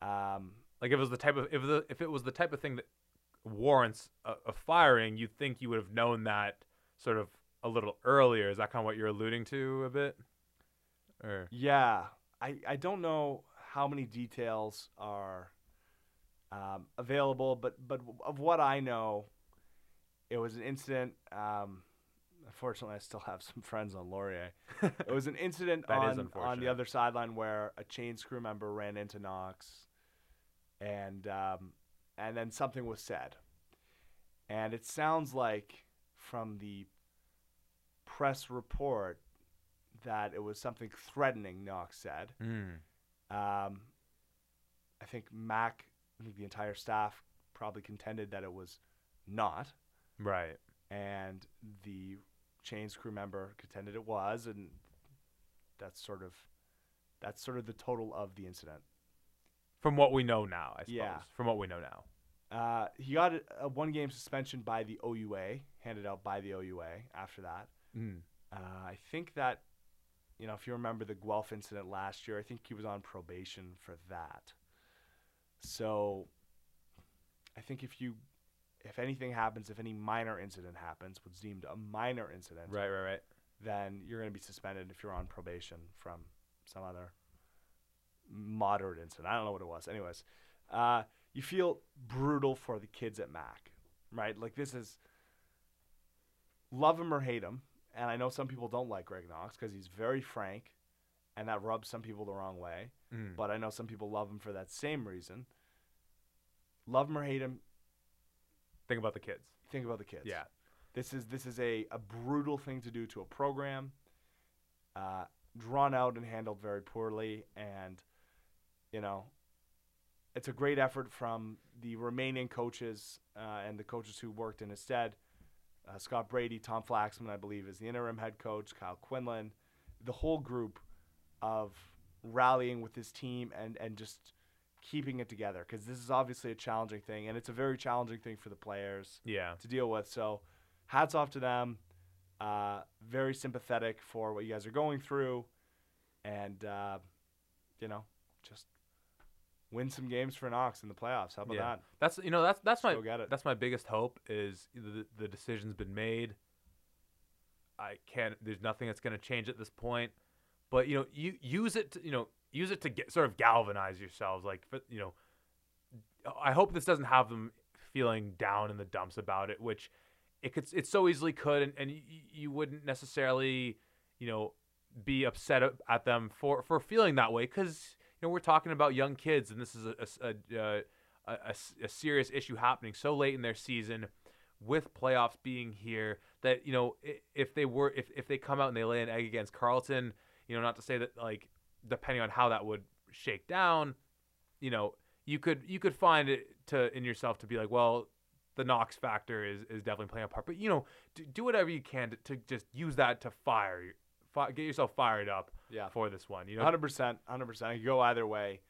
B: Um,
A: Like if it was the type of if the if it was the type of thing that warrants a, a firing, you'd think you would have known that sort of a little earlier. Is that kind of what you're alluding to a bit? Or
B: Yeah, I, I don't know how many details are um, available, but but of what I know, it was an incident. Um, unfortunately, I still have some friends on Laurier. it was an incident on on the other sideline where a chain crew member ran into Knox, and um, and then something was said, and it sounds like from the press report that it was something threatening. Knox said.
A: Mm.
B: Um, I think Mac, I think the entire staff probably contended that it was not,
A: right.
B: and the chains crew member contended it was, and that's sort of that's sort of the total of the incident.
A: From what we know now, I suppose.
B: Yeah.
A: From what we know now.
B: Uh, he got a, a one game suspension by the OUA, handed out by the OUA after that.
A: Mm.
B: Uh, I think that you know, if you remember the Guelph incident last year, I think he was on probation for that. So I think if you if anything happens, if any minor incident happens, what's deemed a minor incident,
A: Right, right, right.
B: then you're going to be suspended if you're on probation from some other moderate incident. I don't know what it was. Anyways, uh, you feel brutal for the kids at Mac, right? Like this is love him or hate him, and I know some people don't like Greg Knox because he's very frank, and that rubs some people the wrong way.
A: Mm.
B: But I know some people love him for that same reason. Love him or hate him,
A: Think about the kids.
B: think about the kids.
A: Yeah.
B: This is this is a, a brutal thing to do to a program, uh, drawn out and handled very poorly, and you know, it's a great effort from the remaining coaches uh, and the coaches who worked in his stead. Uh, Scott Brady, Tom Flaxman, I believe, is the interim head coach. Kyle Quinlan, the whole group of rallying with his team and and just keeping it together because this is obviously a challenging thing and it's a very challenging thing for the players
A: Yeah.
B: to deal with. So, hats off to them. Uh, very sympathetic for what you guys are going through, and uh, you know, just win some games for Knox in the playoffs. How about
A: yeah.
B: that?
A: That's you know that's that's my that's my biggest hope is the the decision's been made. I can't. There's nothing that's going to change at this point. But you know, you use it. To, you know, use it to get sort of galvanize yourselves. Like you know, I hope this doesn't have them feeling down in the dumps about it, which it could. It so easily could, and and you, wouldn't necessarily, you know, be upset at- them for for feeling that way because you know we're talking about young kids, and this is a a uh, a serious issue happening so late in their season with playoffs being here that you know if they were if, if they come out and they lay an egg against Carleton, you know, not to say that like depending on how that would shake down, you know, you could you could find it to in yourself to be like, well, the Knox factor is is definitely playing a part, but you know, do, do whatever you can to, to just use that to fire fi- get yourself fired up
B: Yeah,
A: for this one. You know,
B: hundred percent, hundred percent. Could go either way,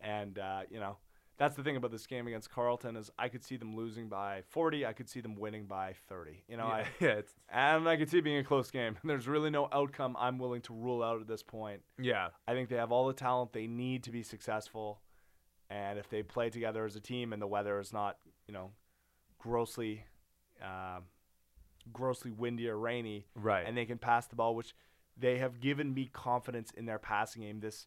B: and uh, you know, that's the thing about this game against Carleton is I could see them losing by forty. I could see them winning by thirty. You know,
A: yeah,
B: I
A: yeah,
B: and I could see it being a close game. There's really no outcome I'm willing to rule out at this point.
A: yeah,
B: I think they have all the talent they need to be successful. And if they play together as a team and the weather is not, you know, grossly, um, grossly windy or rainy,
A: right.
B: and they can pass the ball, which they have given me confidence in their passing game. This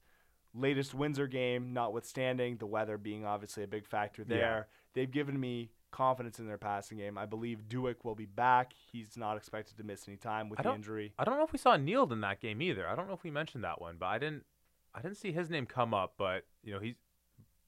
B: latest Windsor game, notwithstanding the weather being obviously a big factor
A: Yeah.
B: there, they've given me confidence in their passing game. I believe Dewick will be back. He's not expected to miss any time with
A: I
B: the injury.
A: I don't know if we saw Neil in that game either. I don't know if we mentioned that one, but I didn't. I didn't see his name come up, but you know he's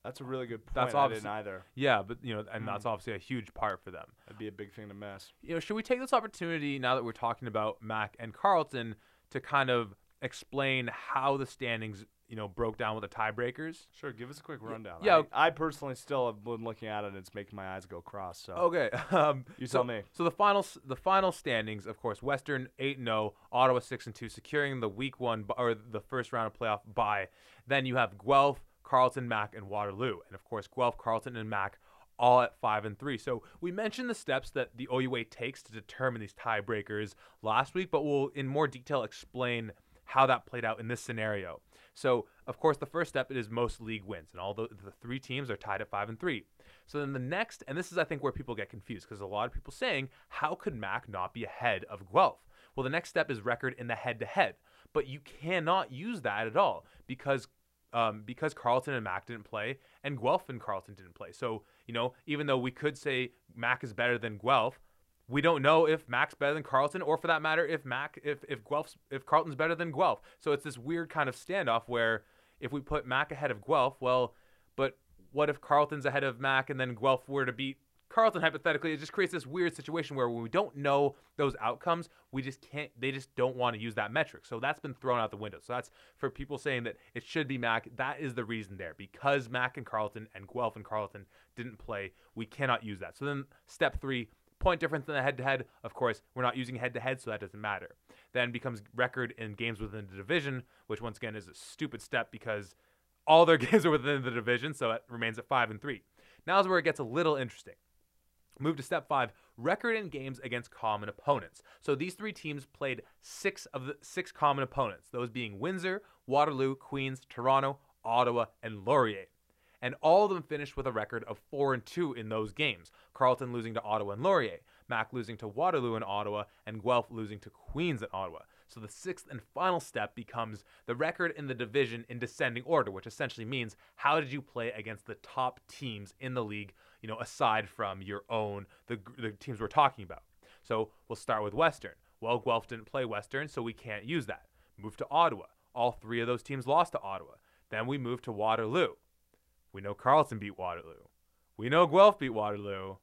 B: That's a really good point.
A: That's
B: I
A: obviously-
B: didn't either.
A: yeah, but you know, and
B: Mm.
A: that's obviously a huge part for them.
B: That'd be a big thing to miss.
A: You know, should we take this opportunity now that we're talking about Mac and Carleton to kind of explain how the standings, you know, broke down with the tiebreakers?
B: Sure, give us a quick rundown.
A: yeah.
B: I, I personally still have been looking at it and it's making my eyes go cross. So
A: Okay. Um,
B: you
A: so,
B: tell me.
A: So the final the final standings, of course, Western eight and zero, Ottawa six and two, securing the week one or the first round of playoff bye. Then you have Guelph, Carleton, Mac, and Waterloo, and of course Guelph, Carleton, and Mac all at five and three. So we mentioned the steps that the OUA takes to determine these tiebreakers last week, but we'll in more detail explain how that played out in this scenario. So, of course, the first step is most league wins, and all the, the three teams are tied at five and three. So then the next, and this is I think where people get confused because a lot of people saying, how could Mac not be ahead of Guelph? Well, the next step is record in the head-to-head, but you cannot use that at all because um, because Carleton and Mac didn't play, and Guelph and Carleton didn't play. So you know, even though we could say Mac is better than Guelph, we don't know if Mac's better than Carleton, or for that matter, if Mac if if Guelph's if Carleton's better than Guelph. So it's this weird kind of standoff where if we put Mac ahead of Guelph, well, but what if Carleton's ahead of Mac and then Guelph were to beat Carleton hypothetically? It just creates this weird situation where when we don't know those outcomes, we just can't. They just don't want to use that metric. So that's been thrown out the window. So that's for people saying that it should be Mac. That is the reason there because Mac and Carleton and Guelph and Carleton didn't play. We cannot use that. So then step three point difference in the head to head. Of course, we're not using head to head, so that doesn't matter. Then becomes record in games within the division, which once again is a stupid step because all their games are within the division, so it remains at five and three. Now is where it gets a little interesting. Move to step five, record in games against common opponents. So these three teams played six of the six common opponents, those being Windsor, Waterloo, Queens, Toronto, Ottawa, and Laurier. And all of them finished with a record of 4 and 2 in those games. Carleton losing to Ottawa and Laurier, Mac losing to Waterloo and Ottawa, and Guelph losing to Queens and Ottawa. So the sixth and final step becomes the record in the division in descending order, which essentially means how did you play against the top teams in the league, you know, aside from your own, the, the teams we're talking about. So we'll start with Western. Well, Guelph didn't play Western, so we can't use that. Move to Ottawa. All three of those teams lost to Ottawa. Then we move to Waterloo. We know Carleton beat Waterloo. We know Guelph beat Waterloo,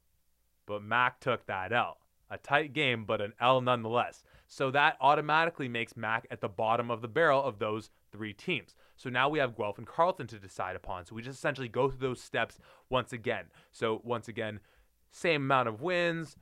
A: but Mac took that L. A tight game, but an L nonetheless. So that automatically makes Mac at the bottom of the barrel of those three teams. So now we have Guelph and Carleton to decide upon. So we just essentially go through those steps once again. So once again, same amount of wins,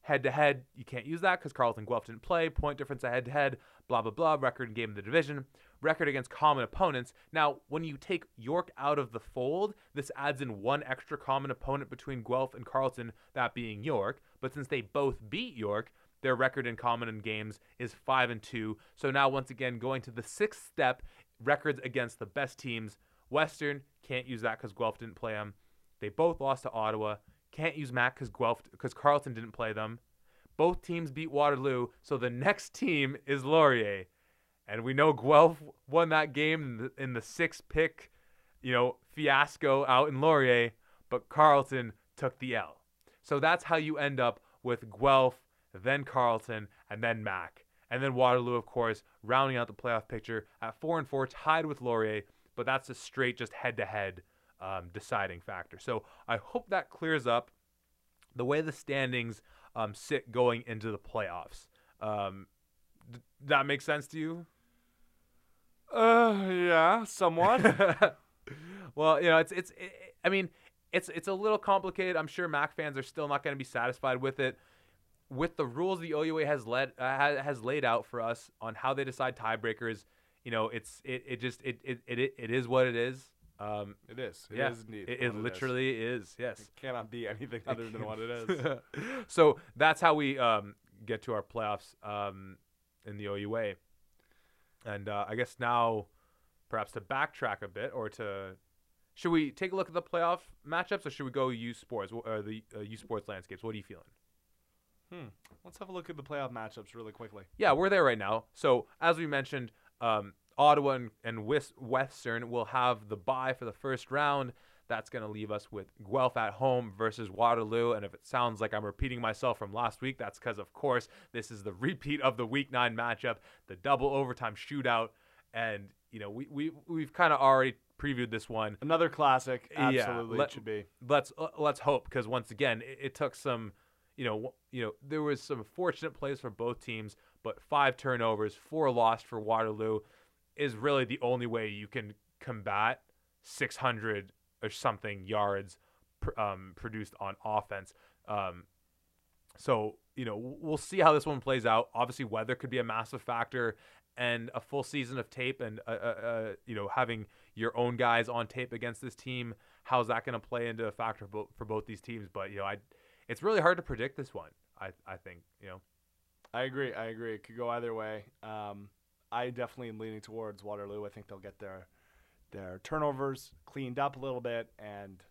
A: head to head. You can't use that because Carleton Guelph didn't play. Point difference head to head, blah, blah, blah. Record and game of the division record against common opponents. Now, when you take York out of the fold, this adds in one extra common opponent between Guelph and Carleton, that being York. But since they both beat York, their record in common in games is 5 and 2. So now once again going to the sixth step, records against the best teams. Western can't use that cuz Guelph didn't play them. They both lost to Ottawa. Can't use Mac cuz Guelph cuz Carleton didn't play them. Both teams beat Waterloo, so the next team is Laurier. And we know Guelph won that game in the, in the six pick, you know, fiasco out in Laurier, but Carleton took the L. So that's how you end up with Guelph, then Carleton, and then Mac. And then Waterloo, of course, rounding out the playoff picture at four and four, tied with Laurier, but that's a straight just head to head deciding factor. So I hope that clears up the way the standings um, sit going into the playoffs. Um, d- that makes sense to you?
B: Uh, yeah, somewhat.
A: well, you know, it's it's. It, I mean, it's it's a little complicated. I'm sure Mac fans are still not going to be satisfied with it. With the rules the OUA has led uh, has laid out for us on how they decide tiebreakers, you know, it's it, it just it, it it it is what it is. Um,
B: it is. It
A: yeah,
B: is indeed.
A: It, it literally is. Yes.
B: It cannot be anything other than what it is.
A: so that's how we um, get to our playoffs um, in the OUA. And uh, I guess now, perhaps to backtrack a bit, or to should we take a look at the playoff matchups, or should we go U Sports or the uh, U Sports landscapes? What are you feeling?
B: Hmm. Let's have a look at the playoff matchups really quickly.
A: Yeah, we're there right now. So as we mentioned, um, Ottawa and, and Western will have the bye for the first round. That's going to leave us with Guelph at home versus Waterloo. And if it sounds like I'm repeating myself from last week, that's because, of course, this is the repeat of the Week 9 matchup, the double overtime shootout. And, you know, we, we, we've kind of already previewed this one.
B: Another classic. Absolutely,
A: yeah, let,
B: it should be.
A: Let's, uh, let's hope, because once again, it, it took some, you know, you know, there was some fortunate plays for both teams, but five turnovers, four lost for Waterloo is really the only way you can combat 600 or something yards pr- um, produced on offense. Um, so you know we'll see how this one plays out. Obviously, weather could be a massive factor, and a full season of tape, and uh, uh, uh you know having your own guys on tape against this team. How's that going to play into a factor for both these teams? But you know, I it's really hard to predict this one. I I think you know.
B: I agree. I agree. It could go either way. Um, I definitely am leaning towards Waterloo. I think they'll get their their turnovers cleaned up a little bit, and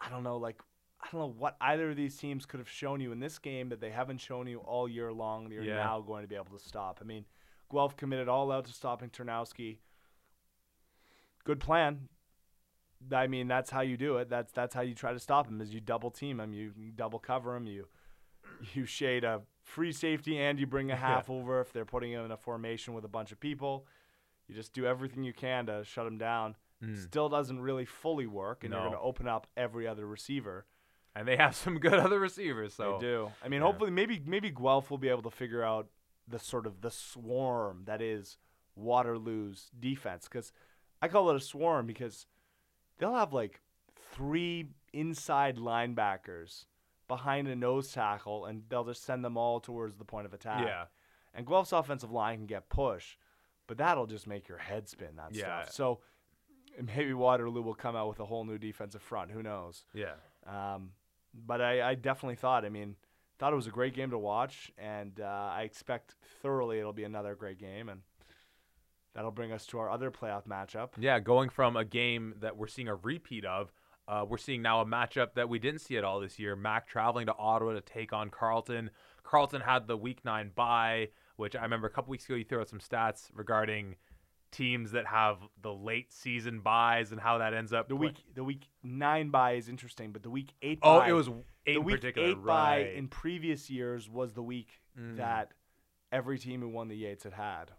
B: I don't know, like I don't know what either of these teams could have shown you in this game that they haven't shown you all year long. They're yeah. now going to be able to stop. I mean, Guelph committed all out to stopping Ternowski. Good plan. I mean, that's how you do it. That's that's how you try to stop him. Is you double team him, you, you double cover him, you you shade a free safety and you bring a half yeah. over if they're putting him in a formation with a bunch of people. You just do everything you can to shut him down. Mm. Still doesn't really fully work, and no. you're going to open up every other receiver.
A: And they have some good other receivers, so
B: they do. I mean, yeah. hopefully, maybe maybe Guelph will be able to figure out the sort of the swarm that is Waterloo's defense, because I call it a swarm because they'll have like three inside linebackers behind a nose tackle, and they'll just send them all towards the point of attack.
A: Yeah.
B: And Guelph's offensive line can get push, but that'll just make your head spin. That yeah. stuff. So maybe Waterloo will come out with a whole new defensive front. Who knows?
A: Yeah.
B: Um, but I, I definitely thought. I mean, thought it was a great game to watch, and uh, I expect thoroughly it'll be another great game, and that'll bring us to our other playoff matchup.
A: Yeah, going from a game that we're seeing a repeat of, uh, we're seeing now a matchup that we didn't see at all this year. Mac traveling to Ottawa to take on Carleton. Carleton had the Week Nine bye, which I remember a couple weeks ago you threw out some stats regarding teams that have the late season buys and how that ends up.
B: The week the week nine bye is interesting, but the week eight.
A: Oh,
B: bye,
A: it was eight
B: the
A: in
B: week
A: particular,
B: eight
A: right?
B: bye in previous years was the week
A: Mm.
B: that every team who won the Yates had had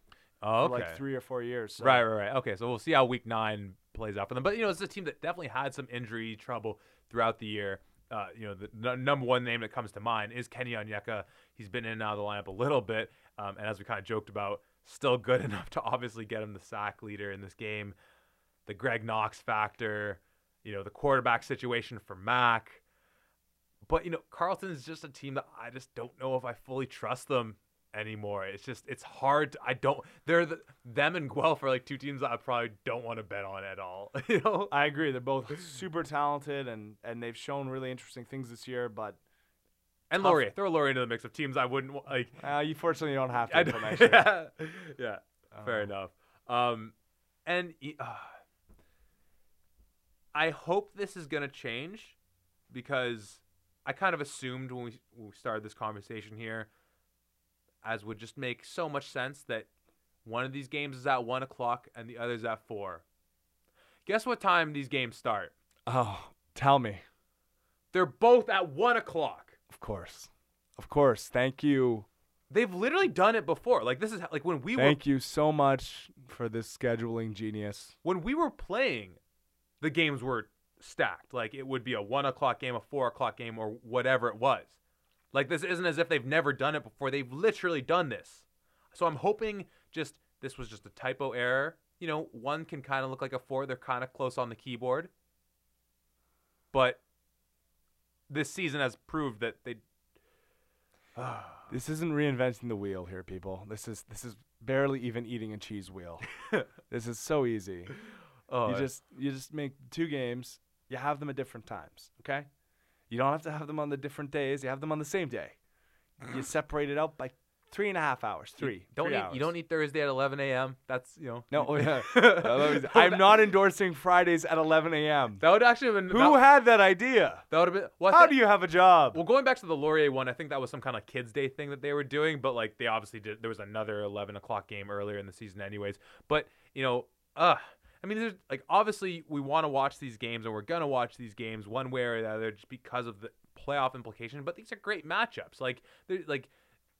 A: oh,
B: for
A: okay.
B: like three or four years. So
A: Right, right, right. Okay, so we'll see how Week Nine plays out for them. But you know, it's a team that definitely had some injury trouble throughout the year. Uh, you know, the n- number one name that comes to mind is Kenny Onyeka. He's been in and out of the lineup a little bit, um, and as we kind of joked about, still good enough to obviously get him the sack leader in this game. The Greg Knox factor, you know, the quarterback situation for Mac. But you know, Carleton is just a team that I just don't know if I fully trust them anymore. It's just it's hard. To, I don't. They're the, them and Guelph are like two teams that I probably don't want to bet on at all. you know.
B: I agree. They're both super talented and and they've shown really interesting things this year. But
A: And
B: Tough.
A: Laurier, throw Laurier into the mix of teams I wouldn't like.
B: uh, you fortunately don't have to.
A: Don't- yeah, yeah, fair
B: Uh,
A: enough. Um, and uh, I hope this is gonna change because I kind of assumed when we when we started this conversation here, as would just make so much sense that one of these games is at one o'clock and the other's at four. Guess what time these games start?
B: Oh, tell me.
A: They're both at one o'clock.
B: Of course, of course. Thank you.
A: They've literally done it before. Like this is like when we were
B: Thank you so much for this scheduling genius.
A: when we were playing, the games were stacked. Like it would be a one o'clock game, a four o'clock game, or whatever it was. Like this isn't as if they've never done it before. They've literally done this. So I'm hoping just this was just a typo error. You know, one can kind of look like a four. They're kind of close on the keyboard. But this season has proved that they.
B: This isn't reinventing the wheel here, people. This is this is barely even eating a cheese wheel. this is so easy.
A: oh,
B: you just you just make two games. You have them at different times. Okay. You don't have to have them on the different days. You have them on the same day. You separate it out by three and a half hours. Three.
A: don't
B: three
A: need,
B: hours.
A: you don't need Thursday at 11 a.m. That's you know.
B: No, oh, yeah. I'm not endorsing Fridays at 11 a.m.
A: That would actually have been.
B: Who
A: that,
B: had that idea?
A: that would have been. Well,
B: How
A: thi-
B: do you have a job?
A: Well, going back to the Laurier one, I think that was some kind of kids' day thing that they were doing, but like they obviously did. There was another eleven o'clock game earlier in the season, anyways. But you know, uh, I mean, there's like obviously we want to watch these games, and we're gonna watch these games one way or the other, just because of the playoff implication. But these are great matchups. Like, like,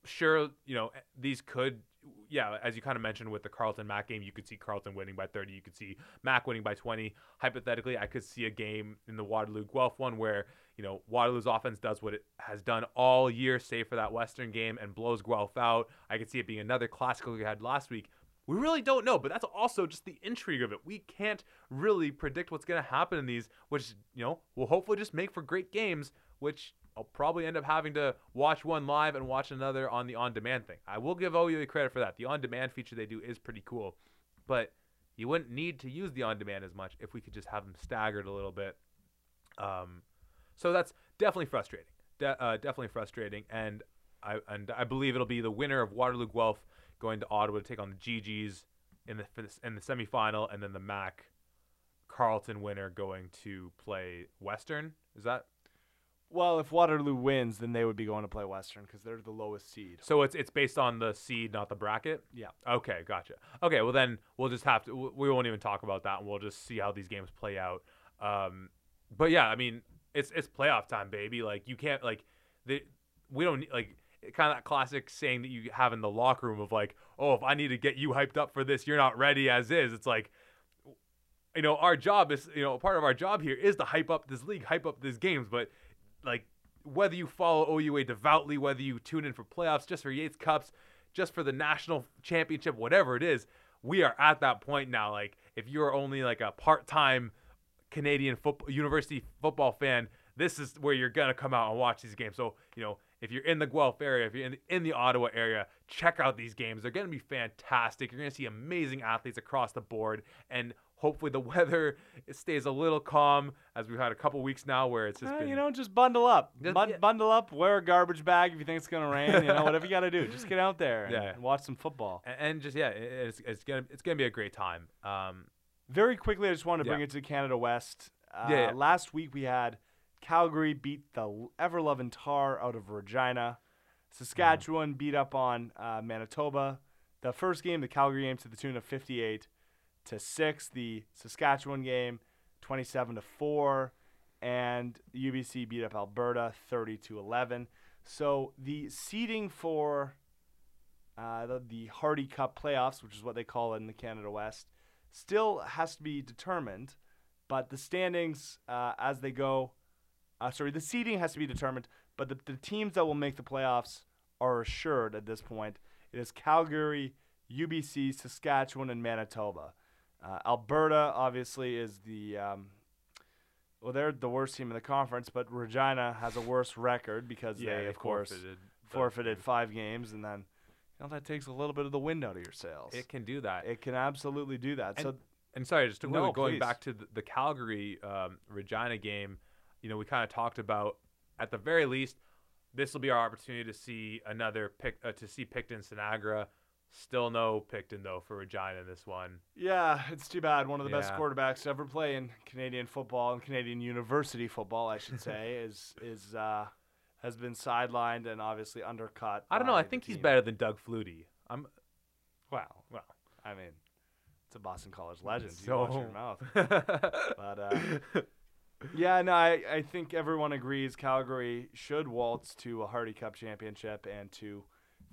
A: sure, you know, these could. Yeah, as you kind of mentioned with the Carleton Mac game, you could see Carleton winning by 30. You could see Mac winning by 20. Hypothetically, I could see a game in the Waterloo Guelph one where you know, Waterloo's offense does what it has done all year, save for that Western game, and blows Guelph out. I could see it being another classical we had last week. We really don't know, but that's also just the intrigue of it. We can't really predict what's going to happen in these, which, you know, will hopefully just make for great games, which I'll probably end up having to watch one live and watch another on the on demand thing. I will give OUA credit for that. The on demand feature they do is pretty cool, but you wouldn't need to use the on demand as much if we could just have them staggered a little bit. Um, so that's definitely frustrating. De- uh, definitely frustrating, and I and I believe it'll be the winner of Waterloo Guelph going to Ottawa to take on the GGs in the in the semifinal, and then the Mac Carleton winner going to play Western. Is that
B: Well, if Waterloo wins, then they would be going to play Western because they're the lowest seed.
A: so? It's it's based on the seed, not the bracket.
B: Yeah.
A: Okay, gotcha. Okay, well then we'll just have to. We won't even talk about that, and we'll just see how these games play out. Um, but yeah, I mean, it's it's playoff time, baby. Like you can't like the we don't like kind of that classic saying that you have in the locker room of like, oh, if I need to get you hyped up for this, you're not ready as is. It's like. You know, our job is, you know, part of our job here is to hype up this league, hype up these games. But, like, whether you follow OUA devoutly, whether you tune in for playoffs, just for Yates Cups, just for the national championship, whatever it is, we are at that point now. Like, if you're only like a part time Canadian football university football fan, this is where you're gonna come out and watch these games. So, you know, if you're in the Guelph area, if you're in the, in the Ottawa area, check out these games. They're gonna be fantastic. You're gonna see amazing athletes across the board, and Hopefully the weather stays a little calm as we've had a couple weeks now where it's just
B: Eh,
A: been
B: you know, just bundle up.
A: Just-
B: Bun-
A: yeah.
B: Bundle up. Wear a garbage bag if you think it's gonna rain. You know, whatever you got to do. Just get out there and,
A: Yeah.
B: and watch some football.
A: a- and just yeah, it- it's, it's gonna it's gonna be a great time. Um,
B: Very quickly, I just want to bring
A: Yeah.
B: it to Canada West. Uh,
A: yeah.
B: Last week we had Calgary beat the ever loving Tar out of Regina. Saskatchewan beat up on uh, Manitoba. The first game, the Calgary game, to the tune of 58 to six. The Saskatchewan game, 27 to four, and UBC beat up Alberta 30 to 11. So the seeding for uh, the, the Hardy Cup playoffs, which is what they call it in the Canada West, still has to be determined. But the standings uh, as they go, uh, sorry, the seeding has to be determined. But the, the teams that will make the playoffs are assured at this point. It is Calgary, UBC, Saskatchewan, and Manitoba. Uh, Alberta obviously is the um, well, they're the worst team in the conference, but Regina has a worse record because
A: yeah,
B: they, of course,
A: forfeited.
B: forfeited five games, and then you know that takes a little bit of the wind out of your sails.
A: It can do that.
B: It can absolutely do that. so
A: And sorry, just to
B: No,
A: really going
B: please.
A: back to the, the Calgary um, Regina game, you know, we kind of talked about at the very least, this will be our opportunity to see another pick uh, to see Picton Sinagra. Still no Picton though for Regina in this one.
B: yeah, it's too bad. One of the best quarterbacks to ever play in Canadian football and Canadian university football, I should say, is is uh, has been sidelined and obviously undercut.
A: I don't know. I think he's better than Doug Flutie. I'm
B: Well,
A: well.
B: I mean, it's a Boston College legend. you
A: So
B: watch your mouth. But uh, yeah, no, I, I think everyone agrees Calgary should waltz to a Hardy Cup championship and to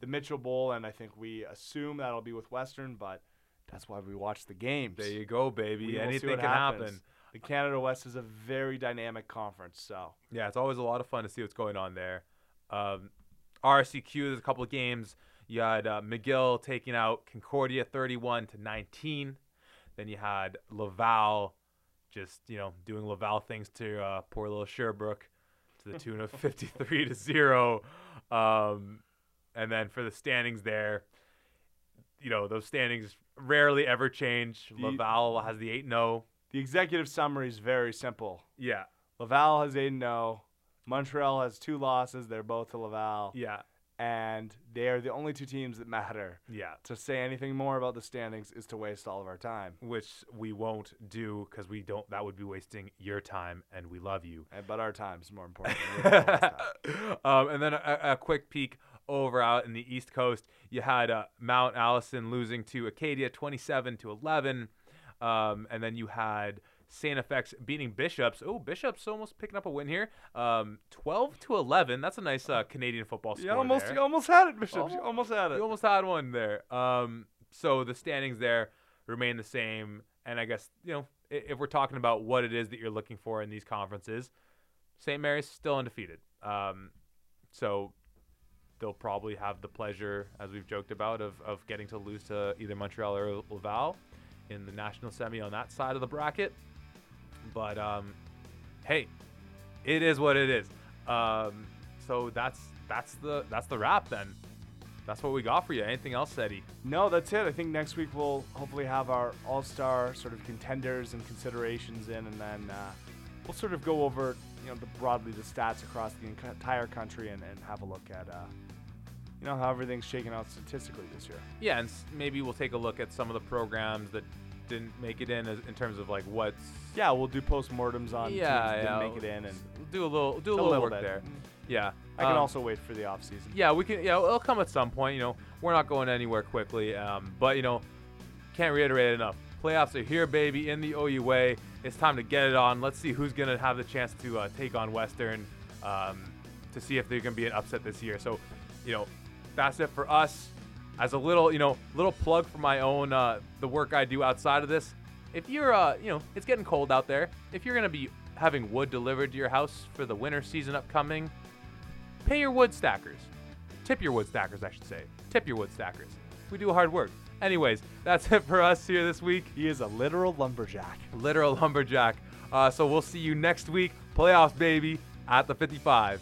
B: the Mitchell Bowl, and I think we assume that'll be with Western, but that's why we watch the games.
A: there you go, baby.
B: We
A: Anything can
B: happens.
A: happen.
B: The Canada West is a very dynamic conference, so
A: Yeah, it's always a lot of fun to see what's going on there. Um, RSEQ, there's a couple of games. You had uh, McGill taking out Concordia 31 to 19. Then you had Laval just, you know, doing Laval things to uh, poor little Sherbrooke to the tune of 53 to 0. Um, and then for the standings there, you know, those standings rarely ever change.
B: The-
A: Laval has the 8 0.
B: the executive summary is very simple.
A: Yeah.
B: Laval has 8 0. Montreal has two losses. They're both to Laval.
A: Yeah.
B: And they are the only two teams that matter.
A: Yeah.
B: To say anything more about the standings is to waste all of our time.
A: which we won't do because we don't. That would be wasting your time, and we love you.
B: Uh, But our time is more important. than your time.
A: um, and then a, a quick peek over out in the East Coast. You had uh, Mount Allison losing to Acadia, twenty-seven to eleven, um, and then you had St. FX beating Bishops. Oh, Bishops almost picking up a win here. Um, Twelve to eleven. That's a nice uh, Canadian football score.
B: you almost,
A: there.
B: you almost had it, Bishop. You
A: Almost-
B: almost had it.
A: You almost had one there. Um, so the standings there remain the same, and I guess you know if we're talking about what it is that you're looking for in these conferences, St. Mary's still undefeated. Um, so they'll probably have the pleasure, as we've joked about, of, of getting to lose to either Montreal or Laval in the national semi on that side of the bracket. But um, hey, it is what it is. Um, so that's that's the that's the wrap then. That's what we got for you. Anything else, Eddie?
B: No, that's it. I think next week we'll hopefully have our all-star sort of contenders and considerations in, and then uh, we'll sort of go over, you know, the, broadly the stats across the entire country and, and have a look at, uh, you know, how everything's shaken out statistically this year.
A: Yeah, and maybe we'll take a look at some of the programs that didn't make it in as, in terms of like what's
B: Yeah, we'll do postmortems on
A: yeah,
B: teams that
A: yeah,
B: didn't make it in, and we'll
A: do a little do a,
B: little,
A: work
B: bit.
A: there. Yeah,
B: I can
A: um,
B: also wait for the off season.
A: Yeah, we can. Yeah, it'll come at some point. You know, we're not going anywhere quickly. Um, but you know, can't reiterate it enough. Playoffs are here, baby, in the OUA. It's time to get it on. Let's see who's gonna have the chance to uh, take on Western um, to see if they're gonna be an upset this year. So, you know, that's it for us. As a little, you know, little plug for my own uh, the work I do outside of this. If you're, uh, you know, it's getting cold out there. If you're gonna be having wood delivered to your house for the winter season upcoming, pay your wood stackers. Tip your wood stackers, I should say. Tip your wood stackers. We do hard work. Anyways, that's it for us here this week.
B: He is a literal lumberjack.
A: Literal lumberjack. Uh, so we'll see you next week. Playoffs, baby, at the 55.